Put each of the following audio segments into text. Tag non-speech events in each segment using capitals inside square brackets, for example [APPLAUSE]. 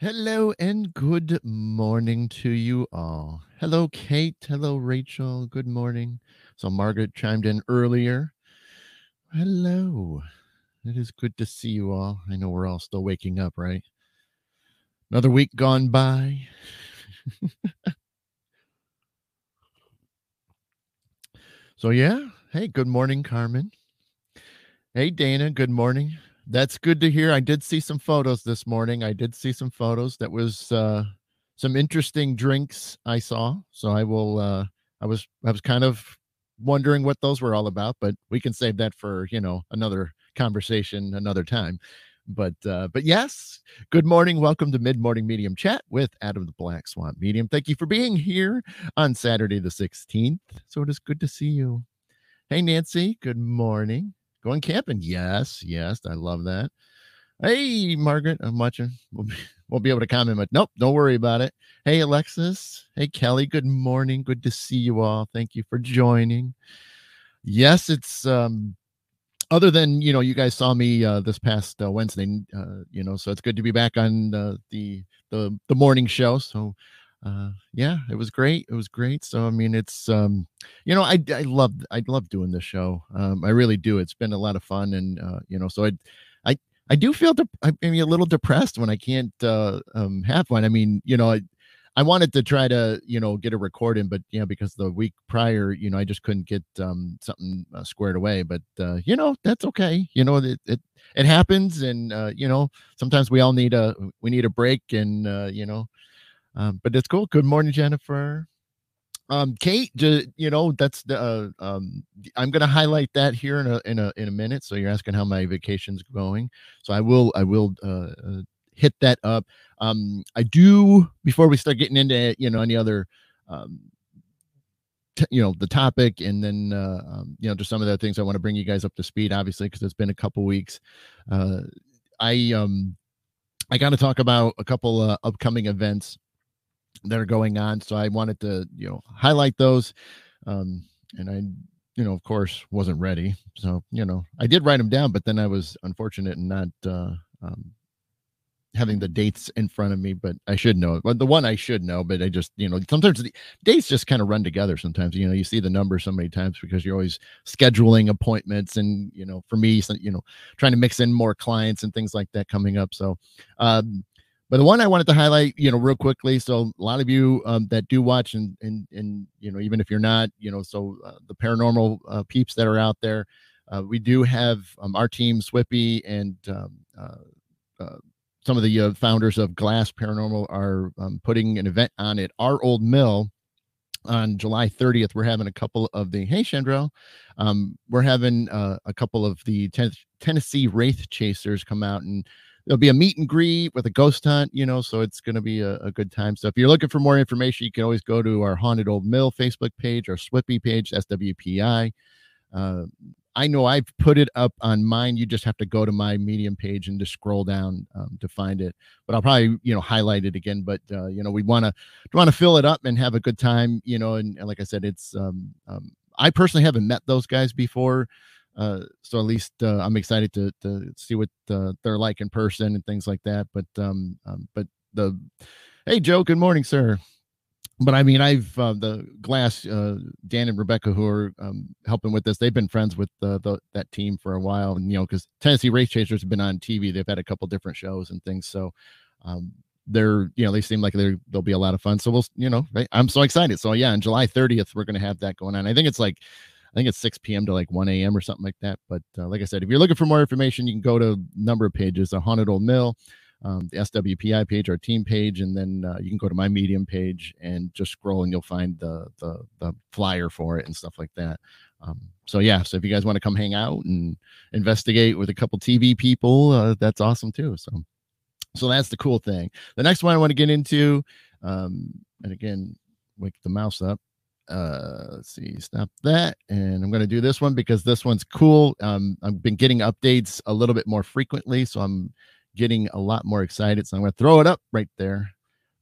Hello and good morning to you all. Hello, Kate. Hello, Rachel. Good morning. So, Margaret chimed in earlier. Hello. It is good to see you all. I know we're all still waking up, right? Another week gone by. [LAUGHS] so, yeah. Hey, good morning, Carmen. Hey, Dana. Good morning. That's good to hear. I did see some photos this morning. I did see some photos. That was uh, some interesting drinks I saw. So I will. Uh, I was. I was kind of wondering what those were all about, but we can save that for you know another conversation another time. But uh, but yes, good morning. Welcome to Mid Morning Medium Chat with Adam the Black Swamp Medium. Thank you for being here on Saturday the sixteenth. So it is good to see you. Hey Nancy, good morning. Going camping? Yes, yes, I love that. Hey, Margaret, I'm watching. We'll be, [LAUGHS] we'll be able to comment, but nope, don't worry about it. Hey, Alexis. Hey, Kelly. Good morning. Good to see you all. Thank you for joining. Yes, it's um, other than you know, you guys saw me uh, this past uh, Wednesday. Uh, you know, so it's good to be back on uh, the the the morning show. So uh yeah it was great it was great so i mean it's um you know i i love i love doing this show um i really do it's been a lot of fun and uh you know so i i i do feel de- i mean a little depressed when i can't uh um have one i mean you know i i wanted to try to you know get a record in but you know because the week prior you know i just couldn't get um something uh, squared away but uh you know that's okay you know it it, it happens and uh you know sometimes we all need a we need a break and uh you know um, but it's cool. Good morning, Jennifer. Um, Kate, you know that's the. Uh, um, I'm going to highlight that here in a in a in a minute. So you're asking how my vacation's going. So I will I will uh, uh, hit that up. Um, I do before we start getting into you know any other um, T- you know the topic and then uh, um, you know just some of the things i want to bring you guys up to speed obviously because it's been a couple weeks uh, i um i got to talk about a couple uh, upcoming events that are going on. So I wanted to, you know, highlight those. Um, and I, you know, of course, wasn't ready. So, you know, I did write them down, but then I was unfortunate and not uh, um, having the dates in front of me, but I should know. But the one I should know, but I just, you know, sometimes the dates just kind of run together. Sometimes, you know, you see the number so many times because you're always scheduling appointments, and you know, for me, you know, trying to mix in more clients and things like that coming up. So, um, but the one I wanted to highlight, you know, real quickly. So a lot of you um, that do watch, and and and you know, even if you're not, you know, so uh, the paranormal uh, peeps that are out there, uh, we do have um, our team, Swippy, and um, uh, uh, some of the uh, founders of Glass Paranormal are um, putting an event on at our old mill on July 30th. We're having a couple of the hey Chandrell, um, we're having a couple of the ten- Tennessee Wraith Chasers come out and there'll be a meet and greet with a ghost hunt, you know, so it's going to be a, a, good time. So if you're looking for more information, you can always go to our Haunted Old Mill Facebook page, our Swippy page, SWPI. Uh, I know I've put it up on mine. You just have to go to my Medium page and just scroll down um, to find it. But I'll probably you know highlight it again. But uh, you know we want to want to fill it up and have a good time. You know, and, and like I said, it's um, um, I personally haven't met those guys before. Uh, so at least uh, I'm excited to to see what uh, they're like in person and things like that. But um, um, but the hey Joe, good morning, sir. But I mean, I've uh, the glass uh, Dan and Rebecca who are um, helping with this. They've been friends with the, that team for a while, and you know, because Tennessee Wraith Chasers have been on TV. They've had a couple different shows and things. So um, they're you know they seem like they're they'll be a lot of fun. So we'll you know I'm so excited. So yeah, on July 30th we're gonna have that going on. I think it's like I think it's 6 p.m. to like 1 a.m. or something like that. But uh, like I said, if you're looking for more information, you can go to a number of pages, a haunted old mill, um, the SWPI page, our team page, and then uh, you can go to my medium page and just scroll and you'll find the the, the flyer for it and stuff like that. Um, so yeah, so if you guys want to come hang out and investigate with a couple TV people, uh, that's awesome too. So so that's the cool thing. The next one I want to get into, um, and again, wake the mouse up uh let's see stop that and i'm going to do this one because this one's cool. Um i've been getting updates a little bit more frequently so i'm getting a lot more excited so i'm going to throw it up right there.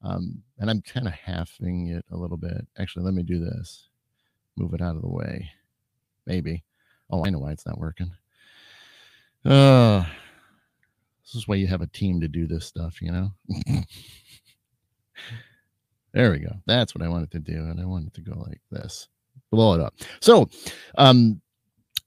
Um and i'm kind of halving it a little bit. Actually let me do this. Move it out of the way. Maybe. Oh i know why it's not working. Uh This is why you have a team to do this stuff, you know? [LAUGHS] there we go. That's what I wanted to do. And I wanted to go like this, blow it up. So, um,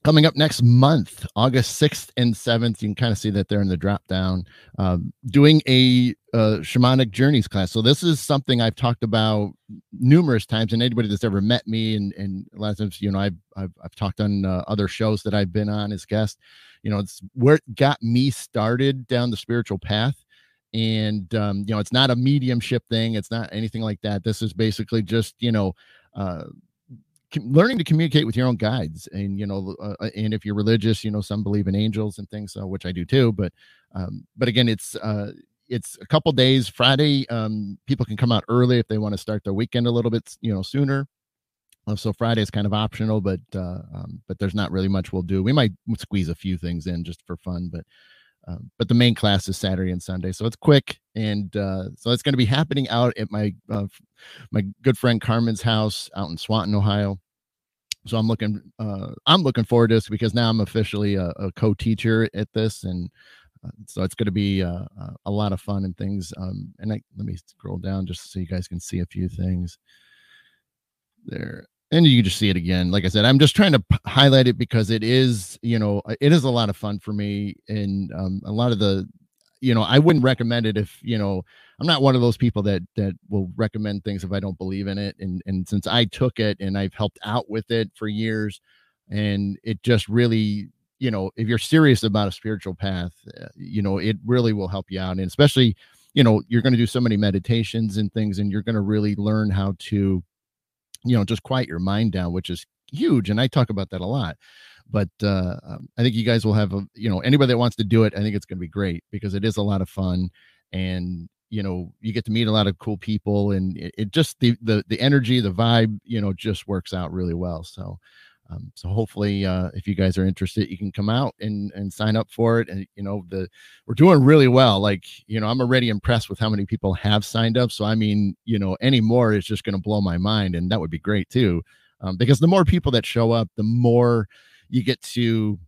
coming up next month august 6th and 7th you can kind of see that they're in the drop down um, doing a uh, shamanic journeys class so this is something i've talked about numerous times and anybody that's ever met me and, and a lot of times you know i've i've, I've talked on uh, other shows that i've been on as guest you know it's where it got me started down the spiritual path and um, you know it's not a mediumship thing it's not anything like that this is basically just you know uh, learning to communicate with your own guides and you know uh, uh, and if you're religious you know some believe in angels and things uh, which i do too but um but again it's uh it's a couple days friday um people can come out early if they want to start their weekend a little bit you know sooner uh, so friday is kind of optional but uh um, but there's not really much we'll do we might squeeze a few things in just for fun but um, but the main class is Saturday and Sunday, so it's quick, and uh, so it's going to be happening out at my uh, my good friend Carmen's house out in Swanton, Ohio. So I'm looking uh, I'm looking forward to this because now I'm officially a, a co-teacher at this, and uh, so it's going to be uh, uh, a lot of fun and things. Um, and I, let me scroll down just so you guys can see a few things there and you just see it again. Like i said i'm just trying to p- highlight it because it is you know it is a lot of fun for me and um, a lot of the you know i wouldn't recommend it if you know i'm not one of those people that that will recommend things if i don't believe in it. And and since i took it and i've helped out with it for years and it just really you know if you're serious about a spiritual path uh, you know it really will help you out. And especially you know you're going to do so many meditations and things and you're going to really learn how to you know just quiet your mind down which is huge and i talk about that a lot but uh, um, i think you guys will have a you know anybody that wants to do it i think it's going to be great because it is a lot of fun and you know you get to meet a lot of cool people and it, it just the, the the energy the vibe you know just works out really well so um, so hopefully, uh, if you guys are interested, you can come out and and sign up for it. And you know, the we're doing really well. Like you know, I'm already impressed with how many people have signed up. So I mean, you know, any more is just going to blow my mind, and that would be great too, um, because the more people that show up, the more you get to,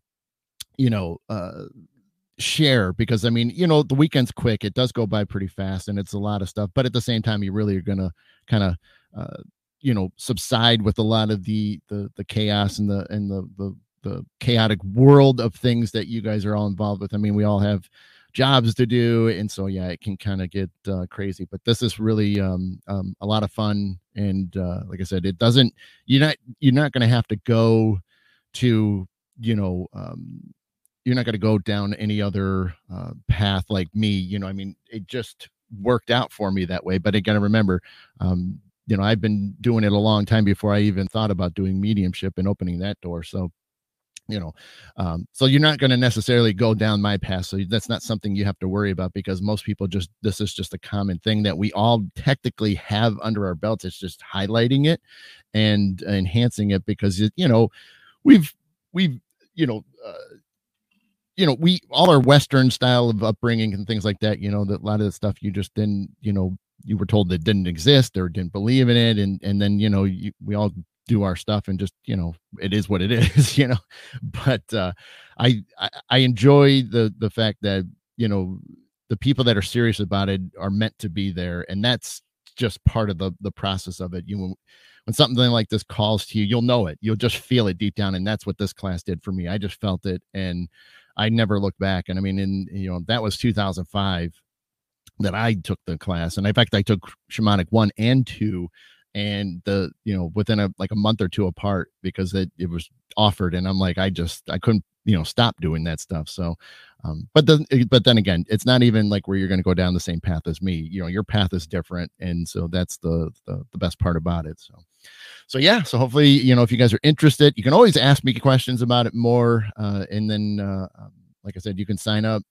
you know, uh, share because I mean, you know, the weekend's quick. It does go by pretty fast and it's a lot of stuff, but at the same time, you really are going to kind of uh, you know subside with a lot of the the the chaos and the and the the the chaotic world of things that you guys are all involved with. I mean, we all have jobs to do, and so yeah, it can kind of get uh, crazy. But this is really um, um, a lot of fun, and uh, like I said, it doesn't. You're not you're not going to have to go to you know um, you're not going to go down any other uh, path like me. You know, I mean, it just worked out for me that way. But again, remember, um, you know, I've been doing it a long time before I even thought about doing mediumship and opening that door. So, you know, um, so you're not going to necessarily go down my path. So that's not something you have to worry about because most people just, this is just a common thing that we all technically have under our belts. It's just highlighting it and enhancing it because, it, you know, we've, we've, you know, uh, you know, we all our Western style of upbringing and things like that, you know, that a lot of the stuff you just didn't, you know, you were told that didn't exist or didn't believe in it and and then you know you, we all do our stuff and just you know it is what it [LAUGHS] is you know? But uh I, I enjoy the the fact that you know the people that are serious about it are meant to be there and that's just part of the the process of it. You when something like this calls to you you'll know it. You'll just feel it deep down and that's what this class did for me. I just felt it and i never looked back and i mean in you know that was 2005 that I took the class. And in fact, I took shamanic one and two and the you know within a like a month or two apart because it, it was offered and i'm like i just i couldn't you know stop doing that stuff so um but then eh, but then again it's not even like where you're going to go down the same path as me you know your path is different and so that's the, the the best part about it so so yeah so hopefully you know if you guys are interested you can always ask me questions about it more uh and then uh um, like i said you can sign up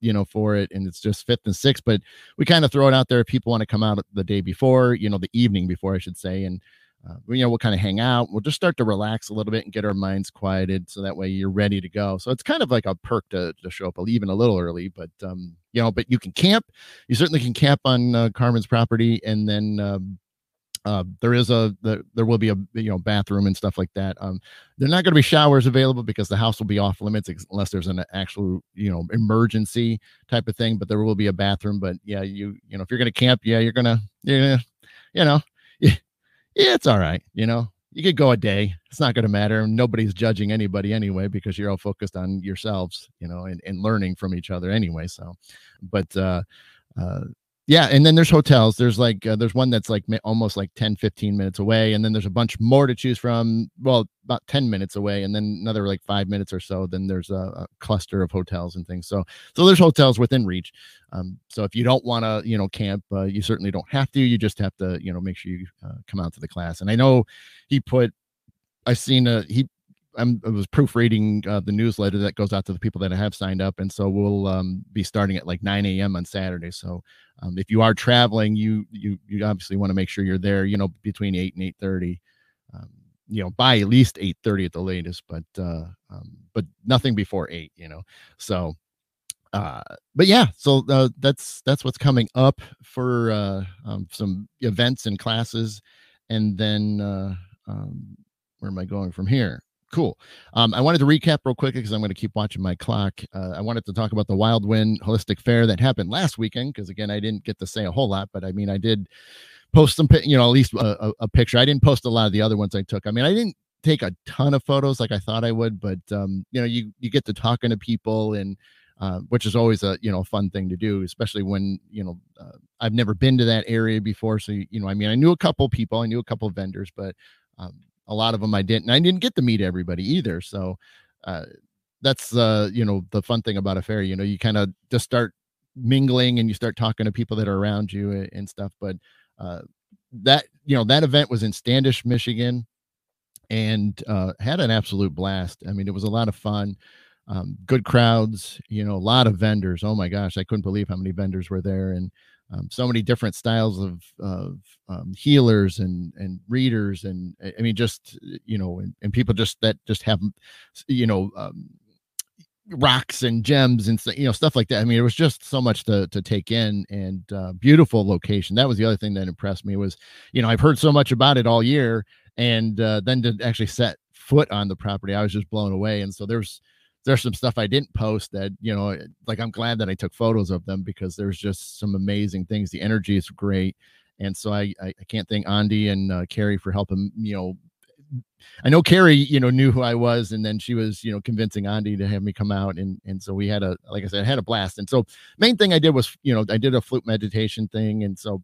you know, for it, and it's just fifth and sixth. But we kind of throw it out there if people want to come out the day before, you know, the evening before, I should say, and uh, you know, we'll kind of hang out. We'll just start to relax a little bit and get our minds quieted, so that way you're ready to go. So it's kind of like a perk to, to show up even a little early, but um, you know, but you can camp. You certainly can camp on uh, Carmen's property, and then um, uh, there is a the, there will be a you know bathroom and stuff like that. Um, they're not going to be showers available because the house will be off limits unless there's an actual you know emergency type of thing. But there will be a bathroom. But yeah, you you know if you're going to camp, yeah, you're gonna you're gonna you know yeah, yeah, it's all right. You know, you could go a day. It's not going to matter. Nobody's judging anybody anyway because you're all focused on yourselves, you know, and, and learning from each other anyway. So, but uh, uh, yeah and then there's hotels. There's like uh, there's one that's like almost like 10 15 minutes away and then there's a bunch more to choose from well about 10 minutes away and then another like five minutes or so then there's a, a cluster of hotels and things. So so there's hotels within reach. Um, so if you don't want to you know camp uh, you certainly don't have to. You just have to you know make sure you uh, come out to the class. And i know he put i've seen a he I'm, I was proofreading uh, the newsletter that goes out to the people that have signed up, and so we'll um, be starting at like 9 a.m. on Saturday. So um, if you are traveling, you you you obviously want to make sure you're there. You know, between 8 and 8:30. Um, you know, by at least 8:30 at the latest, but uh, um, but nothing before eight. You know, so uh but yeah so uh, that's that's what's coming up for uh um, some events and classes and then uh um where am i going from here cool. Um, I wanted to recap real quick because I'm going to keep watching my clock. Uh, I wanted to talk about the Wild Wind Holistic Fair that happened last weekend because again, I didn't get to say a whole lot, but I mean, I did post some, you know, at least a, a, a picture. I didn't post a lot of the other ones I took. I mean, I didn't take a ton of photos like I thought I would, but um, you know, you you get to talking to people and. Uh, which is always a you know fun thing to do, especially when you know uh, I've never been to that area before. So you know, I mean, I knew a couple people, I knew a couple vendors, but um, a lot of them I didn't. And I didn't get to meet everybody either. So uh, that's uh, you know the fun thing about a fair. You know, you kind of just start mingling and you start talking to people that are around you and stuff. But uh, that you know that event was in Standish, Michigan, and uh, had an absolute blast. I mean, it was a lot of fun. Um, good crowds, you know, a lot of vendors. Oh my gosh, I couldn't believe how many vendors were there, and um, so many different styles of, of um, healers and and readers and I mean just you know and, and people just that just have you know um, rocks and gems and you know stuff like that. I mean it was just so much to to take in and uh, beautiful location. That was the other thing that impressed me was you know I've heard so much about it all year and uh, then to actually set foot on the property I was just blown away and so there's there's some stuff I didn't post that, you know, like I'm glad that I took photos of them because there's just some amazing things. The energy is great. And so I, I, I can't thank Andy and uh, Carrie for helping, you know, I know Carrie, you know, knew who I was, and then she was, you know, convincing Andy to have me come out, and and so we had a, like I said, I had a blast. And so main thing I did was, you know, I did a flute meditation thing, and so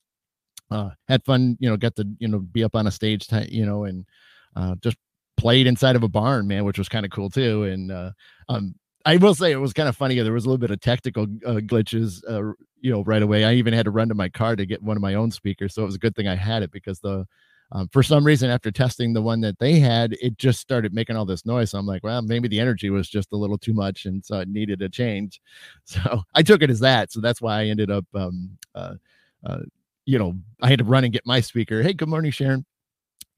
uh, had fun, you know, got to, you know, be up on a stage, t- you know, and uh, just played inside of a barn, man, which was kind of cool too. And uh, um, I will say it was kind of funny. There was a little bit of technical uh, glitches, uh, you know, right away. I even had to run to my car to get one of my own speakers, so it was a good thing I had it because the um, for some reason after testing the one that they had, it just started making all this noise. So I'm like, well, maybe the energy was just a little too much, and so it needed a change. [LAUGHS] So I took it as that. So that's why I ended up, um, uh, uh, you know, I had to run and get my speaker. Hey, good morning, Sharon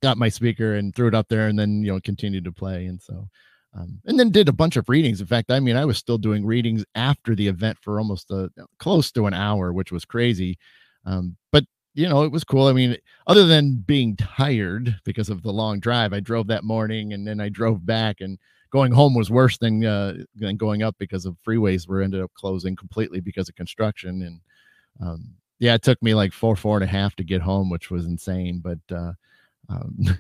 got my speaker and threw it up there and then you know continued to play. And so um, and then did a bunch of readings. In fact i mean i was still doing readings after the event for almost a close to an hour which was crazy. Um, but you know it was cool. I mean other than being tired because of the long drive i drove that morning and then i drove back and going home was worse than uh, than going up because of freeways were ended up closing completely because of construction. And um, yeah it took me like four four and a half to get home which was insane. But uh, um,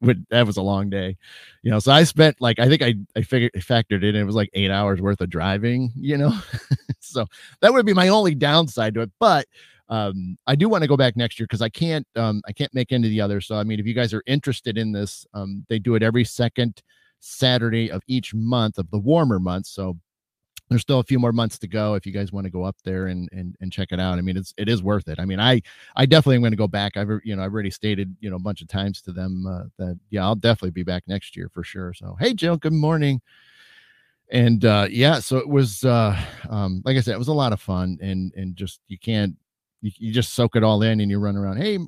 [LAUGHS] that was a long day, you know. So I spent like I think I I figured factored in it was like eight hours worth of driving, you know. [LAUGHS] so that would be my only downside to it. But um, I do want to go back next year because I can't um, I can't make of the others. So I mean, if you guys are interested in this, um, they do it every second Saturday of each month of the warmer months. So there's still a few more months to go if you guys want to go up there and and and check it out. I mean, it's it is worth it. I mean, I I definitely am going to go back. I've you know I've already stated you know a bunch of times to them uh, that yeah I'll definitely be back next year for sure. So hey Jill, good morning. And uh, yeah, so it was uh, um, like I said, it was a lot of fun and and just you can't you, you just soak it all in and you run around. Hey,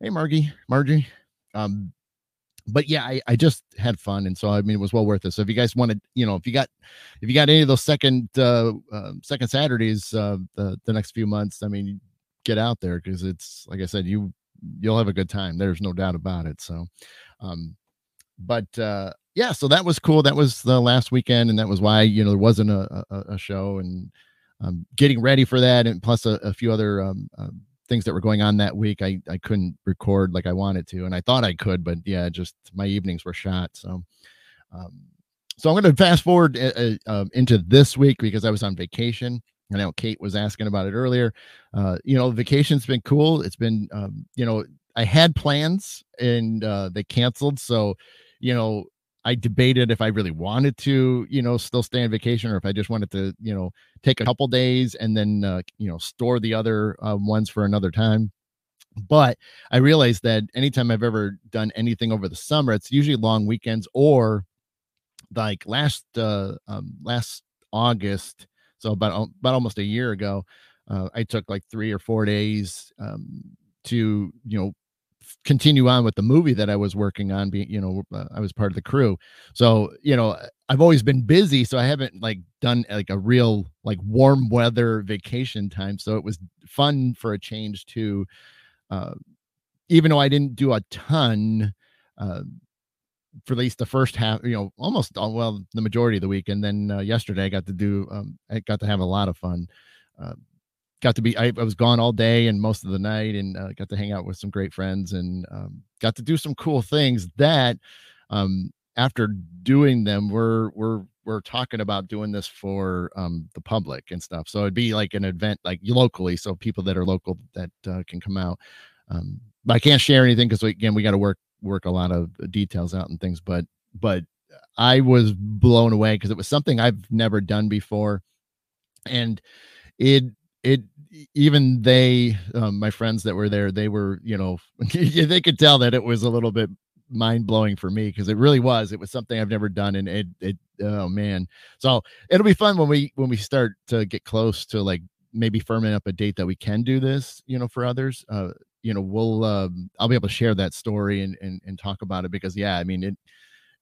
hey Margie, Margie. Um, but yeah, I, I just had fun, and so I mean, it was well worth it. So if you guys wanted, you know, if you got, if you got any of those second, uh, uh second Saturdays, uh, the the next few months, I mean, get out there because it's like I said, you you'll have a good time. There's no doubt about it. So, um, but uh, yeah, so that was cool. That was the last weekend, and that was why you know there wasn't a, a, a show, and um, getting ready for that, and plus a, a few other um, um, things that were going on that week. I I couldn't record like I wanted to, and I thought I could, but yeah, just my evenings were shot. So, um, so I'm going to fast forward uh, uh, into this week because I was on vacation. I know Kate was asking about it earlier. Uh, you know, vacation's been cool. It's been, um, you know, I had plans and uh, they canceled. So, you know, I debated if I really wanted to, you know, still stay on vacation or if I just wanted to, you know, take a couple days and then, uh, you know, store the other um, ones for another time. But I realized that anytime I've ever done anything over the summer, it's usually long weekends or like last uh um, last August, so about about almost a year ago, uh, I took like three or four days um, to you know continue on with the movie that I was working on. Being, you know, uh, I was part of the crew, so you know, I've always been busy, so I haven't like done like a real like warm weather vacation time. So it was fun for a change to, uh, even though I didn't do a ton. Uh, for at least the first half, you know, almost well, the majority of the week. And then uh, yesterday I got to do, um, I got to have a lot of fun. Uh, got to be, I, I, was gone all day and most of the night and uh, got to hang out with some great friends and um, got to do some cool things that um, after doing them, we're, we're, we're talking about doing this for um, the public and stuff. So it'd be like an event like locally. So people that are local that uh, can come out. Um, but I can't share anything because again, we got to work work a lot of details out and things but but i was blown away because it was something i've never done before and it it even they um, my friends that were there they were you know [LAUGHS] they could tell that it was a little bit mind blowing for me because it really was it was something i've never done and it it oh man. So it'll be fun when we when we start to get close to like maybe firming up a date that we can do this you know for others uh you know we'll um, i'll be able to share that story and, and and talk about it because yeah i mean it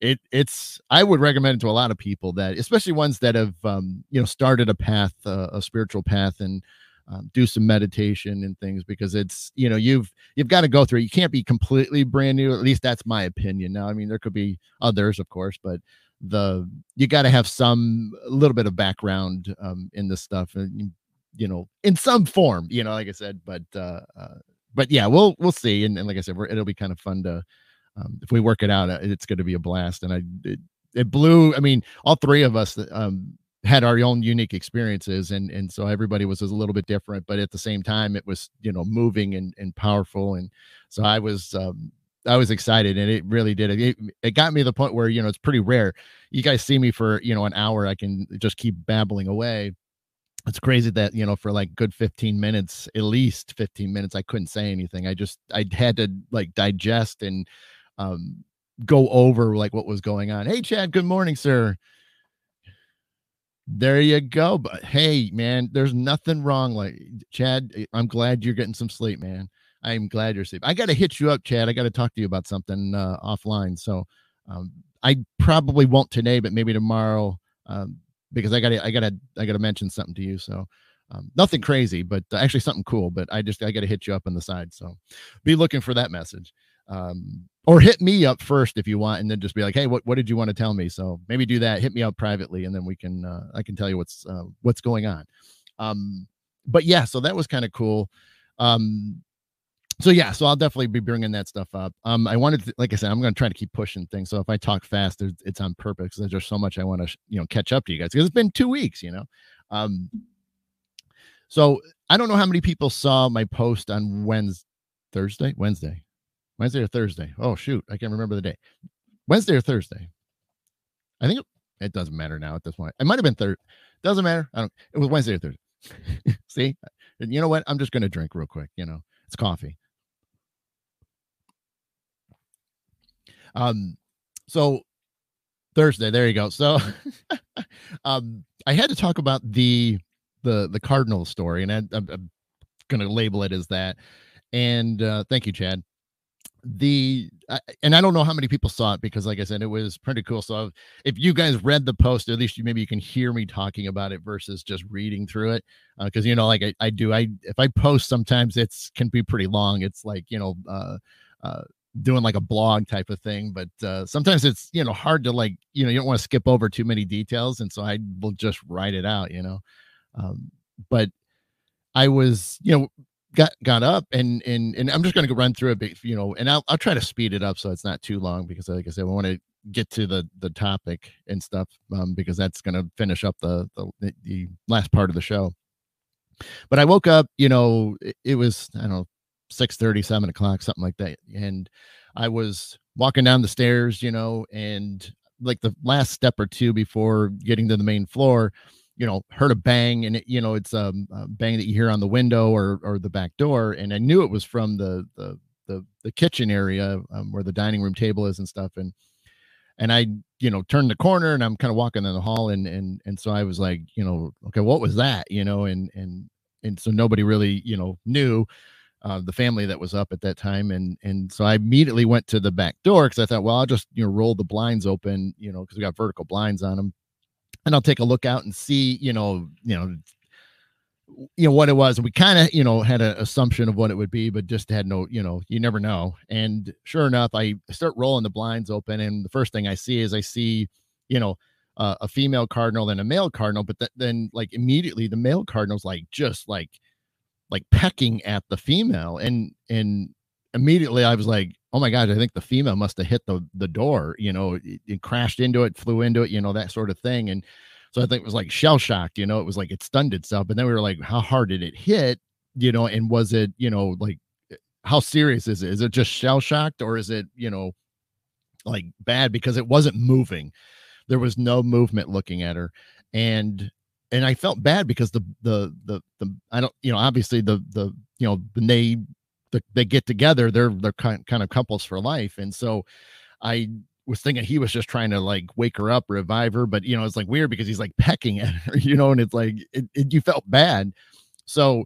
it it's i would recommend it to a lot of people that especially ones that have um, you know started a path uh, a spiritual path and um, do some meditation and things because it's you know you've you've got to go through it. you can't be completely brand new at least that's my opinion now i mean there could be others of course but the you got to have some a little bit of background um, in this stuff and you know in some form you know like i said but uh, uh but yeah, we'll we'll see. And, and like I said, it'll be kind of fun to um, if we work it out. Uh, it's going to be a blast. And I it, it blew. I mean, all three of us um, had our own unique experiences, and and so everybody was, was a little bit different. But at the same time, it was you know moving and and powerful. And so I was. Um, I was excited and it really did. It, it got me to the point where, you know, it's pretty rare. You guys see me for, you know, an hour. I can just keep babbling away it's crazy that you know for like good 15 minutes at least 15 minutes i couldn't say anything i just i had to like digest and um go over like what was going on hey chad good morning sir there you go but hey man there's nothing wrong like chad eh, i'm glad you're getting some sleep man i'm glad you're sleeping i gotta hit you up chad i gotta talk to you about something uh offline so um i probably won't today but maybe tomorrow um because I got to I got to I got to mention something to you. So um, nothing crazy, but uh, actually something cool. But I just I got to hit you up on the side. So be looking for that message. Um, or hit me up first if you want, and then just be like, hey, what what did you want to tell me? So maybe do that. Hit me up privately, and then we can uh, I can tell you what's uh, what's going on. Um, but yeah, so that was kind of cool. Um, so yeah, so I'll definitely be bringing that stuff up. Um, I wanted, to, like I said, I'm going to try to keep pushing things. So if I talk fast, it's on purpose. There's just so much I want to, you know, catch up to you guys because it's been two weeks, you know. Um, so I don't know how many people saw my post on Wednesday, Thursday, Wednesday, Wednesday or Thursday. Oh shoot, I can't remember the day. Wednesday or Thursday. I think it, it doesn't matter now at this point. It might have been Thursday. Doesn't matter. I don't. It was Wednesday or Thursday. [LAUGHS] See, you know what? I'm just to drink real quick. You know, it's coffee. Um, so Thursday, there you go. So, [LAUGHS] um, I had to talk about the the the Cardinal story, and I, am going to label it as that. And uh, thank you, Chad. The and I don't know how many people saw it because, like I said, it was pretty cool. So if you guys read the post, at least you maybe you can hear me talking about it versus just reading through it. Because uh, you know, like I, I do, I if I post, sometimes it's can be pretty long. It's like you know, uh, uh, doing like a blog type of thing, but uh, sometimes it's you know hard to like you know you don't want to skip over too many details, and so I will just write it out, you know. Um, but I was, you know, got got up and and and I'm just going to run through a bit, you know, and I'll I'll try to speed it up so it's not too long because like I said, I want to get to the the topic and stuff um, because that's going to finish up the, the the last part of the show. But I woke up, you know, it, it was I don't know six thirty, seven o'clock, something like that, and I was walking down the stairs, you know, and like the last step or two before getting to the main floor, you know heard a bang and it, you know it's um, a bang that you hear on the window or or the back door and i knew it was from the the the, the kitchen area um, where the dining room table is and stuff and and i you know turned the corner and i'm kind of walking in the hall and and and so i was like you know okay what was that? you know and and and so nobody really you know knew uh, the family that was up at that time and and so i immediately went to the back door because i thought well i'll just you know roll the blinds open you know because we got vertical blinds on them and I'll take a look out and see, you know, you know, you know what it was. We kind of, you know, had an assumption of what it would be, but just had no, you know, you never know. And sure enough, I start rolling the blinds open, and the first thing I see is I see, you know, uh, a female cardinal and a male cardinal, but th- then like immediately the male cardinal's like just like like pecking at the female, and and immediately I was like, oh my gosh, I think the female must have hit the the door, you know, it, it, crashed into it, flew into it, you know, that sort of thing. And so I think it was like shell shocked, you know, it was like it stunned itself. And then we were like, how hard did it hit? You know, and was it, you know, like eh, how serious is it? Is it just shell shocked or is it, you know, like bad because it wasn't moving? There was no movement looking at her. And and I felt bad because the the the the I don't you know obviously the the you know the they the, they get together, they're they're kind kind of couples for life. And so I was thinking he was just trying to like wake her up, revive her, but you know, it's like weird because he's like pecking [LAUGHS] at her, you know, and it's like it, it, you felt bad. So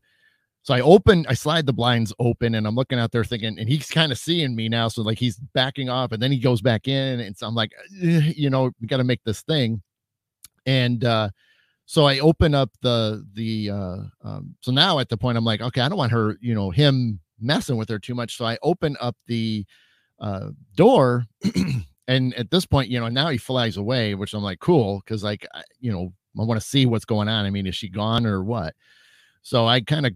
so I open, I slide the blinds open, and I'm looking out there thinking, and he's kind of seeing me now. So like he's backing off, and then he goes back in, and so I'm like, you know, we got to make this thing. And uh so I open up the the uh um so now at the point I'm like, okay, I don't want her, you know, him messing with her too much. So I open up the uh, door, [CLEARS THROAT] and at this point, you know, now he flies away, which I'm like, cool, because like, I, you know, I want to see what's going on. I mean, is she gone or what? So I kind of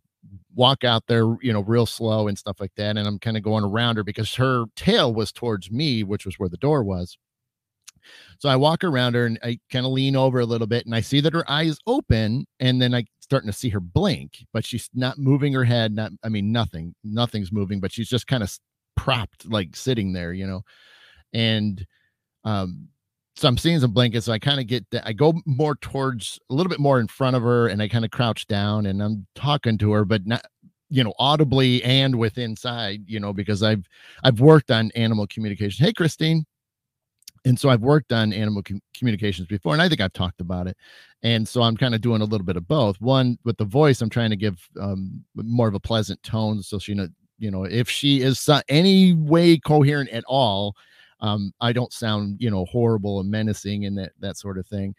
walk out there, you know, real slow and stuff like that, and I'm kind of going around her because her tail was towards me, which was where the door was. So I walk around her and I kind of lean over a little bit and I see that her eyes open and then I starting to see her blink, but she's not moving her head. Not, I mean, nothing, nothing's moving, but she's just kind of propped, like sitting there, you know. And um, so I'm seeing some blankets. So I kind of get that. I go more towards a little bit more in front of her, and I kind of crouch down and I'm talking to her, but not you know audibly and with inside you know because i've i've worked on animal communication hey christine and so I've worked on animal com- communications before, and I think I've talked about it. And so I'm kind of doing a little bit of both. One with the voice, I'm trying to give um, more of a pleasant tone, so she know, you know, if she is any way coherent at all, um, I don't sound, you know, horrible and menacing and that that sort of thing.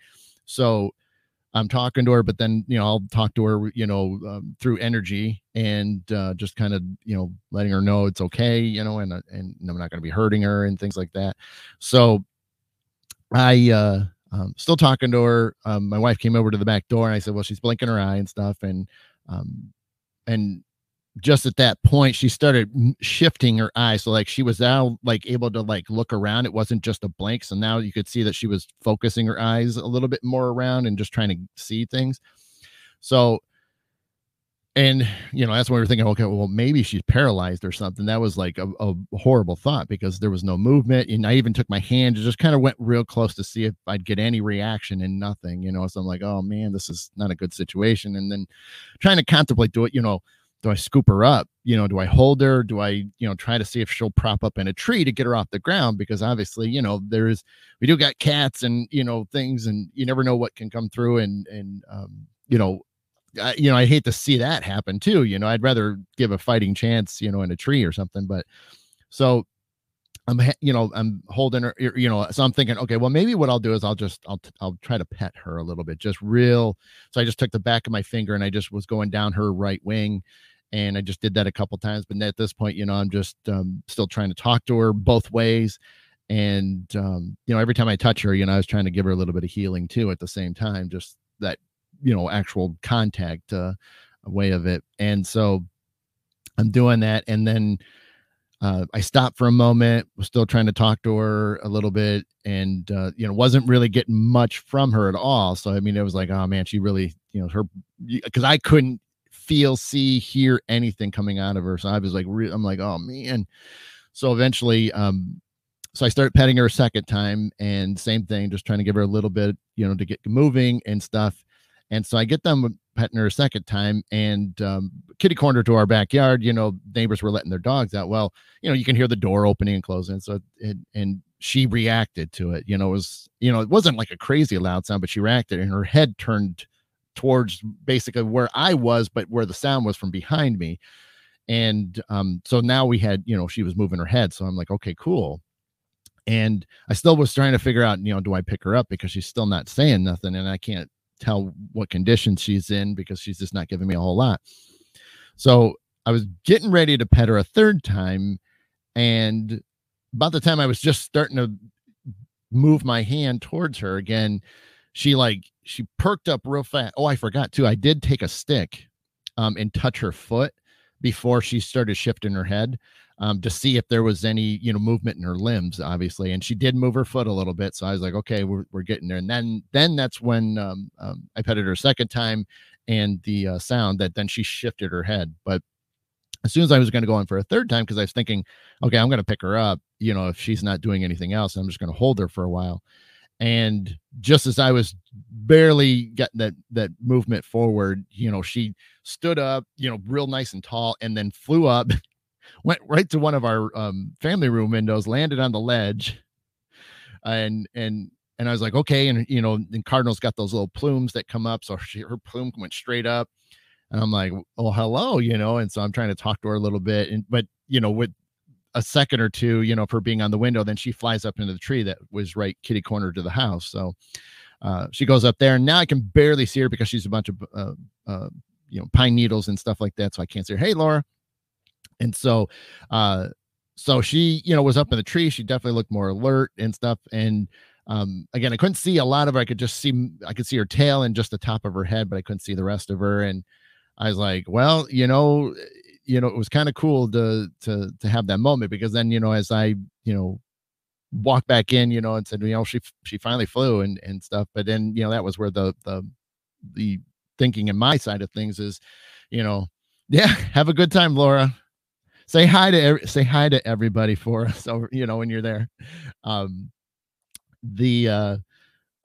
So I'm talking to her, but then you know I'll talk to her, you know, um, through energy and uh, just kind of you know letting her know it's okay, you know, and uh, and I'm not going to be hurting her and things like that. So I uh um, still talking to her. Um, my wife came over to the back door and I said, well, she's blinking her eye and stuff. And, um, and just at that point, she started shifting her eye. So like she was now like able to like look around. It wasn't just a blank. So now you could see that she was focusing her eyes a little bit more around and just trying to see things. So and you know that's when we were thinking okay well maybe she's paralyzed or something. That was like a, a, horrible thought because there was no movement and i even took my hand and just kind of went real close to see if i'd get any reaction and nothing you know? So i'm like oh man this is not a good situation. And then trying to contemplate do it you know do i scoop her up? You know do i hold her? Do i you know try to see if she'll prop up in a tree to get her off the ground? Because obviously you know there's we do got cats and you know things and you never know what can come through and and um you know You know, I hate to see that happen too. You know, I'd rather give a fighting chance, you know, in a tree or something. But so I'm, you know, I'm holding her, you know, so I'm thinking, okay, well, maybe what I'll do is I'll just, I'll, I'll try to pet her a little bit, just real. So I just took the back of my finger and I just was going down her right wing. And I just did that a couple times. But at this point, you know, I'm just um, still trying to talk to her both ways. And, um, you know, every time I touch her, you know, I was trying to give her a little bit of healing too at the same time, just that, you know, actual contact uh, way of it. And so I'm doing that. And then, uh, I stopped for a moment, was still trying to talk to her a little bit, and uh, you know, wasn't really getting much from her at all. So I mean, it was like, oh man, she really, you know, her because I couldn't feel, see, hear anything coming out of her. So I was like, re- I'm like, oh man. So eventually, um, so I started petting her a second time, and same thing, just trying to give her a little bit, you know, to get moving and stuff. And so I get them petting her a second time and um, kitty corner to our backyard you know neighbors were letting their dogs out. Well you know you can hear the door opening and closing. So it, and she reacted to it. You know it was you know it wasn't like a crazy loud sound but she reacted and her head turned towards basically where i was but where the sound was from behind me. And um so now we had you know she was moving her head. So i'm like okay cool. And i still was trying to figure out you know do i pick her up because she's still not saying nothing and i can't tell what condition she's in because she's just not giving me a whole lot. So I was getting ready to pet her a third time. And about the time I was just starting to move my hand towards her again, she like she perked up real fast. Oh, I forgot too. I did take a stick um and touch her foot before she started shifting her head um, to see if there was any you know movement in her limbs obviously and she did move her foot a little bit so i was like okay we're, we're getting there. And then then that's when um, um, i petted her a second time and the uh, sound that then she shifted her head but as soon as i was going to go in for a third time because i was thinking okay i'm going to pick her up you know if she's not doing anything else i'm just going to hold her for a while and just as i was barely getting that that movement forward you know she stood up you know real nice and tall and then flew up [LAUGHS] went right to one of our um, family room windows, landed on the ledge, and and and I was like, okay, and you know, and Cardinal's got those little plumes that come up, so she, her plume went straight up, and I'm like, oh, hello, you know, and so I'm trying to talk to her a little bit, and but you know, with a second or two, you know, for being on the window, then she flies up into the tree that was right kitty corner to the house, so. Uh, she goes up there, and now I can barely see her because she's a bunch of uh, uh, you know pine needles and stuff like that, so I can't see her. Hey, Laura, and so, uh, so she, you know, was up in the tree. She definitely looked more alert and stuff. And um, again, I couldn't see a lot of her. I could just see, I could see her tail and just the top of her head, but I couldn't see the rest of her. And I was like, well, you know, you know, it was kind of cool to to to have that moment because then, you know, as I, you know, walked back in, you know, and said, you know, she she finally flew and and stuff. But then, you know, that was where the the the thinking in my side of things is, you know, yeah, have a good time, Laura say hi to every, say hi to everybody for us over you know when you're there um the uh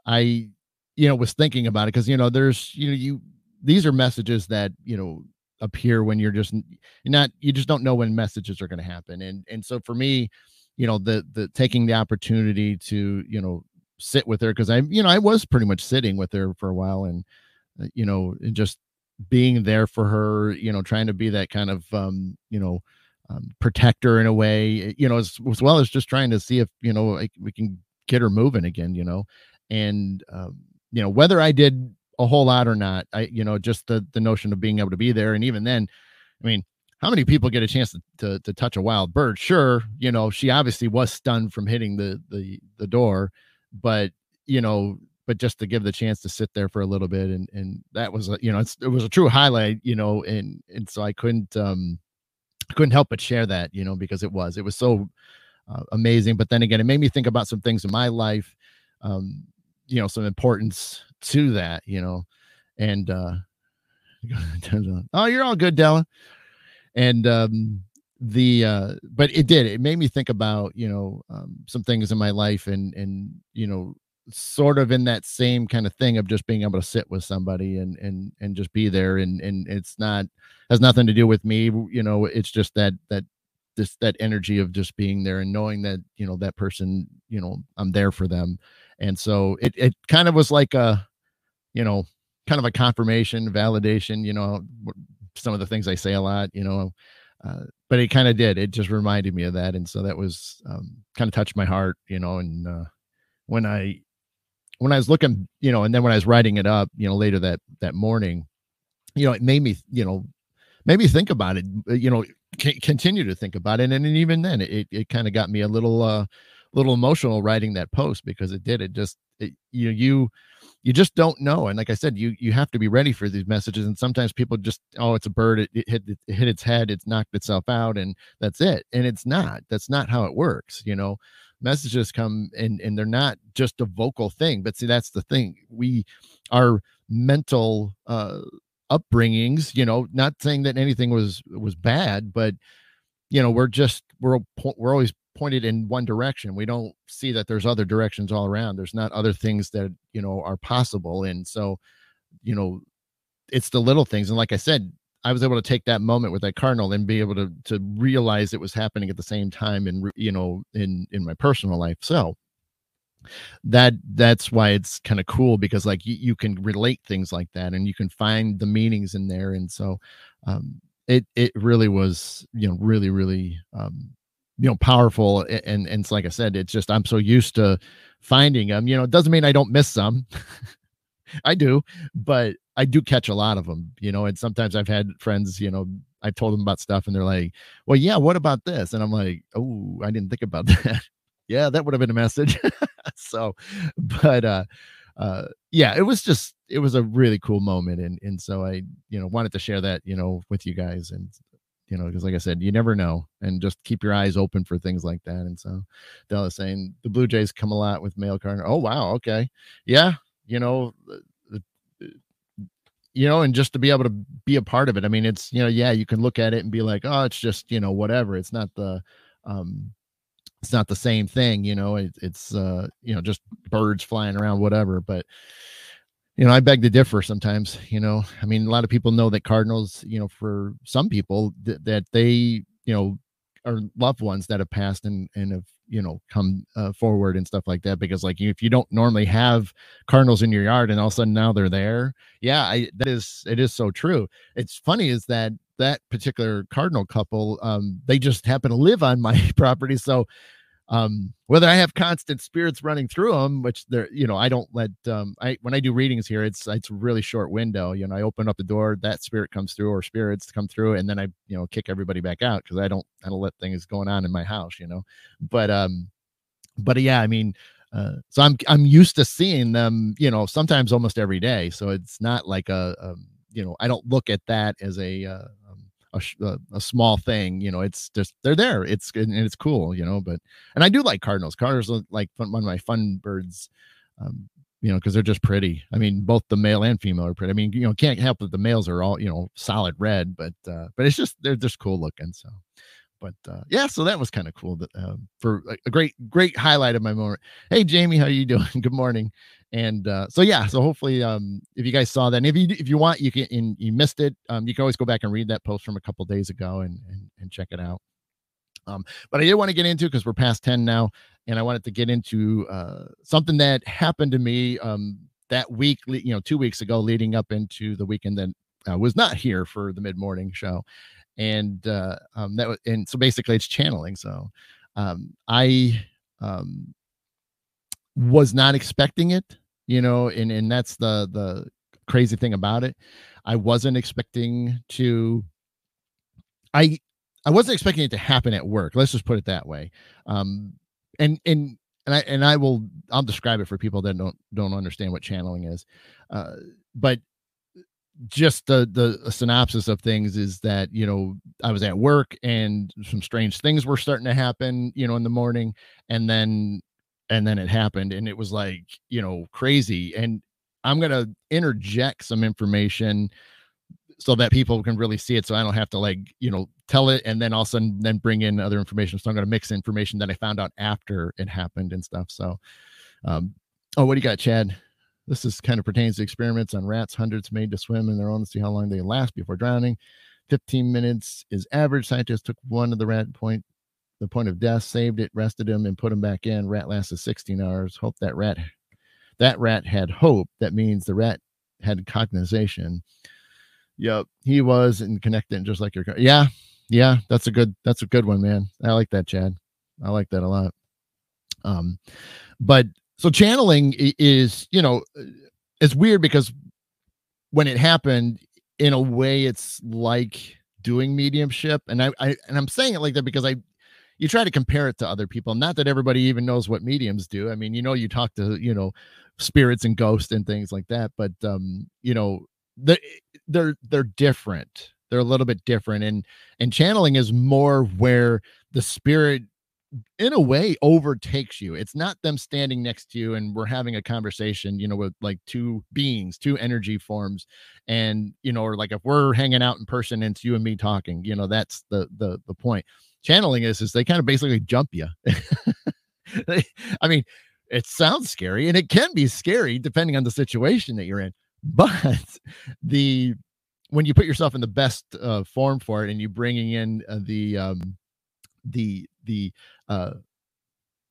i you know was thinking about it because you know there's you know you these are messages that you know appear when you're just not you just don't know when messages are going to happen and and so for me you know the the taking the opportunity to you know sit with her because i you know i was pretty much sitting with her for a while and uh, you know and just being there for her you know trying to be that kind of um you know um, protect her in a way, eh, you know, as, as well as just trying to see if, you know, like we can get her moving again, you know, and, um, you know, whether I did a whole lot or not, I, you know, just the, the notion of being able to be there. And even then, I mean, how many people get a chance to, to, to touch a wild bird? Sure. You know, she obviously was stunned from hitting the, the, the door, but, you know, but just to give the chance to sit there for a little bit and and that was a, you know it was a true highlight you know and and so i couldn't um couldn't help but share that, you know, because it was, it was so uh, amazing. But then again, it made me think about some things in my life, um, you know, some importance to that, you know, and, uh, [LAUGHS] oh, you're all good, Della. And, um, the, uh, but it did, it made me think about, you know, um, some things in my life and, and, you know, sort of in that same kind of thing of just being able to sit with somebody and and and just be there and and it's not has nothing to do with me you know it's just that that this that energy of just being there and knowing that you know that person you know i'm there for them and so it it kind of was like a you know kind of a confirmation validation you know some of the things i say a lot you know uh, but it kind of did. It just reminded me of that, and so that was um, kind of touched my heart, you know. And uh, when I when I was looking, you know, and then when I was writing it up, you know, later that that morning, you know, it made me, you know, made me think about it. Uh, you know, c- continue to think about it, and, and even then, it it kind of got me a little uh, little emotional writing that post because it did. It just it, you you you just don't know and like i said you you have to be ready for these messages and sometimes people just oh it's a bird it, it hit it hit its head it's knocked itself out and that's it and it's not that's not how it works you know messages come and and they're not just a vocal thing but see that's the thing we our mental uh upbringings you know not saying that anything was was bad but you know we're just we're we're always pointed in one direction. We don't see that there's other directions all around. There's not other things that you know are possible. And so you know it's the little things. And like i said i was able to take that moment with that cardinal and be able to to realize it was happening at the same time and you know in in my personal life. So that that's why it's kind of cool because like you, you can relate things like that and you can find the meanings in there. And so um it it really was you know really really um you know powerful and, and it's like i said it's just i'm so used to finding them you know it doesn't mean i don't miss some. [LAUGHS] I do but i do catch a lot of them you know and sometimes i've had friends you know i told them about stuff and they're like well yeah what about this? And i'm like oh i didn't think about [LAUGHS] that. Yeah that would have been a message. [LAUGHS] So but uh uh yeah it was just it was a really cool moment and and so i you know wanted to share that you know with you guys and you know, because like I said, you never know, and just keep your eyes open for things like that. And so, Dell is saying the Blue Jays come a lot with mail card. Oh wow, okay, yeah, you know, you know, and just to be able to be a part of it. I mean, it's you know, yeah, you can look at it and be like, oh, it's just you know, whatever. It's not the, um, it's not the same thing. You know, it, it's uh, you know, just birds flying around, whatever. But you know, I beg to differ sometimes. You know, I mean, a lot of people know that Cardinals, you know, for some people th- that they, you know, are loved ones that have passed and and have you know come uh, forward and stuff like that because like if you don't normally have cardinals in your yard and all of a sudden now they're there yeah I, that is it is so true it's funny is that that particular cardinal couple um they just happen to live on my [LAUGHS] property so um whether i have constant spirits running through them which they're you know i don't let um i when i do readings here it's it's a really short window you know i open up the door that spirit comes through or spirits come through and then i you know kick everybody back out because i don't i don't let things going on in my house you know but um but yeah i mean uh, so I'm I'm used to seeing them, you know, sometimes almost every day. So it's not like a, a um, you know, I don't look at that as a uh, a, a, a, small thing you know it's just they're there it's and it's cool you know but and i do like cardinals. Cardinals are like one of my fun birds um you know because they're just pretty. I mean both the male and female are pretty. I mean you know can't help that the males are all you know solid red but uh but it's just they're just cool looking so but uh yeah so that was kind of cool that uh, for a, a great great highlight of my moment. Hey jamie how are you [LAUGHS] doing? Good morning. And uh, so yeah so hopefully um if you guys saw that and if you if you want you can and you missed it um you can always go back and read that post from a couple days ago and, and and check it out. Um but i did want to get into because we're past 10 now and i wanted to get into uh something that happened to me um that week you know two weeks ago leading up into the weekend that I was not here for the mid-morning show and uh um that and so basically it's channeling so um i um was not expecting it, you know, and and that's the the crazy thing about it. I wasn't expecting to I I wasn't expecting it to happen at work. Let's just put it that way. Um and and and I and I will I'll describe it for people that don't don't understand what channeling is. Uh but just the the synopsis of things is that you know I was at work and some strange things were starting to happen you know in the morning and then and then it happened and it was like you know crazy and i'm to interject some information so that people can really see it so i don't have to like you know tell it and then all of a sudden then bring in other information so i'm to mix information that i found out after it happened and stuff so um oh what do you got chad this is kind of pertains to experiments on rats hundreds made to swim in their own to see how long they last before drowning 15 minutes is average scientists took one of the rat point the point of death, saved it, rested him, and put him back in. Rat lasted 16 hours. Hope that rat that rat had hope. That means the rat had cognization. Yep, he was and connected just like your car. Yeah, yeah, that's a good that's a good one, man. I like that, Chad. I like that a lot. Um, but so channeling is, you know, it's weird because when it happened, in a way, it's like doing mediumship, and I, I and I'm saying it like that because I you try to compare it to other people. Not that everybody even knows what mediums do. I mean, you know, you talk to you know spirits and ghosts and things like that, but um, you know, they they're they're different. They're a little bit different, and and channeling is more where the spirit in a way overtakes you. It's not them standing next to you and we're having a conversation you know with like two beings two energy forms and you know or like if we're hanging out in person and it's you and me talking you know that's the the the point. Channeling is is they kind of basically jump you [LAUGHS] i mean it sounds scary and it can be scary depending on the situation that you're in [LAUGHS] but the when you put yourself in the best uh, form for it and you bringing in uh, the um the the uh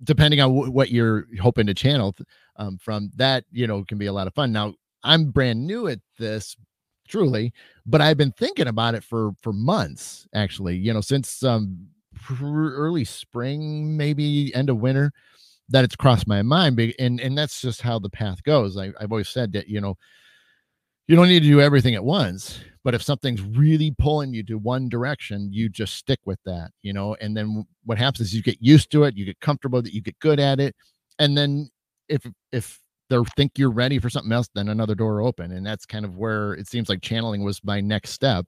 depending on w- what you're hoping to channel um, from that you know can be a lot of fun. Now i'm brand new at this truly but i've been thinking about it for for months actually you know since um early spring maybe end of winter that it's crossed my mind and and that's just how the path goes. I, i've always said that you know you don't need to do everything at once but if something's really pulling you to one direction you just stick with that you know and then what happens is you get used to it you get comfortable that you get good at it and then if if they think you're ready for something else then another door open and that's kind of where it seems like channeling was my next step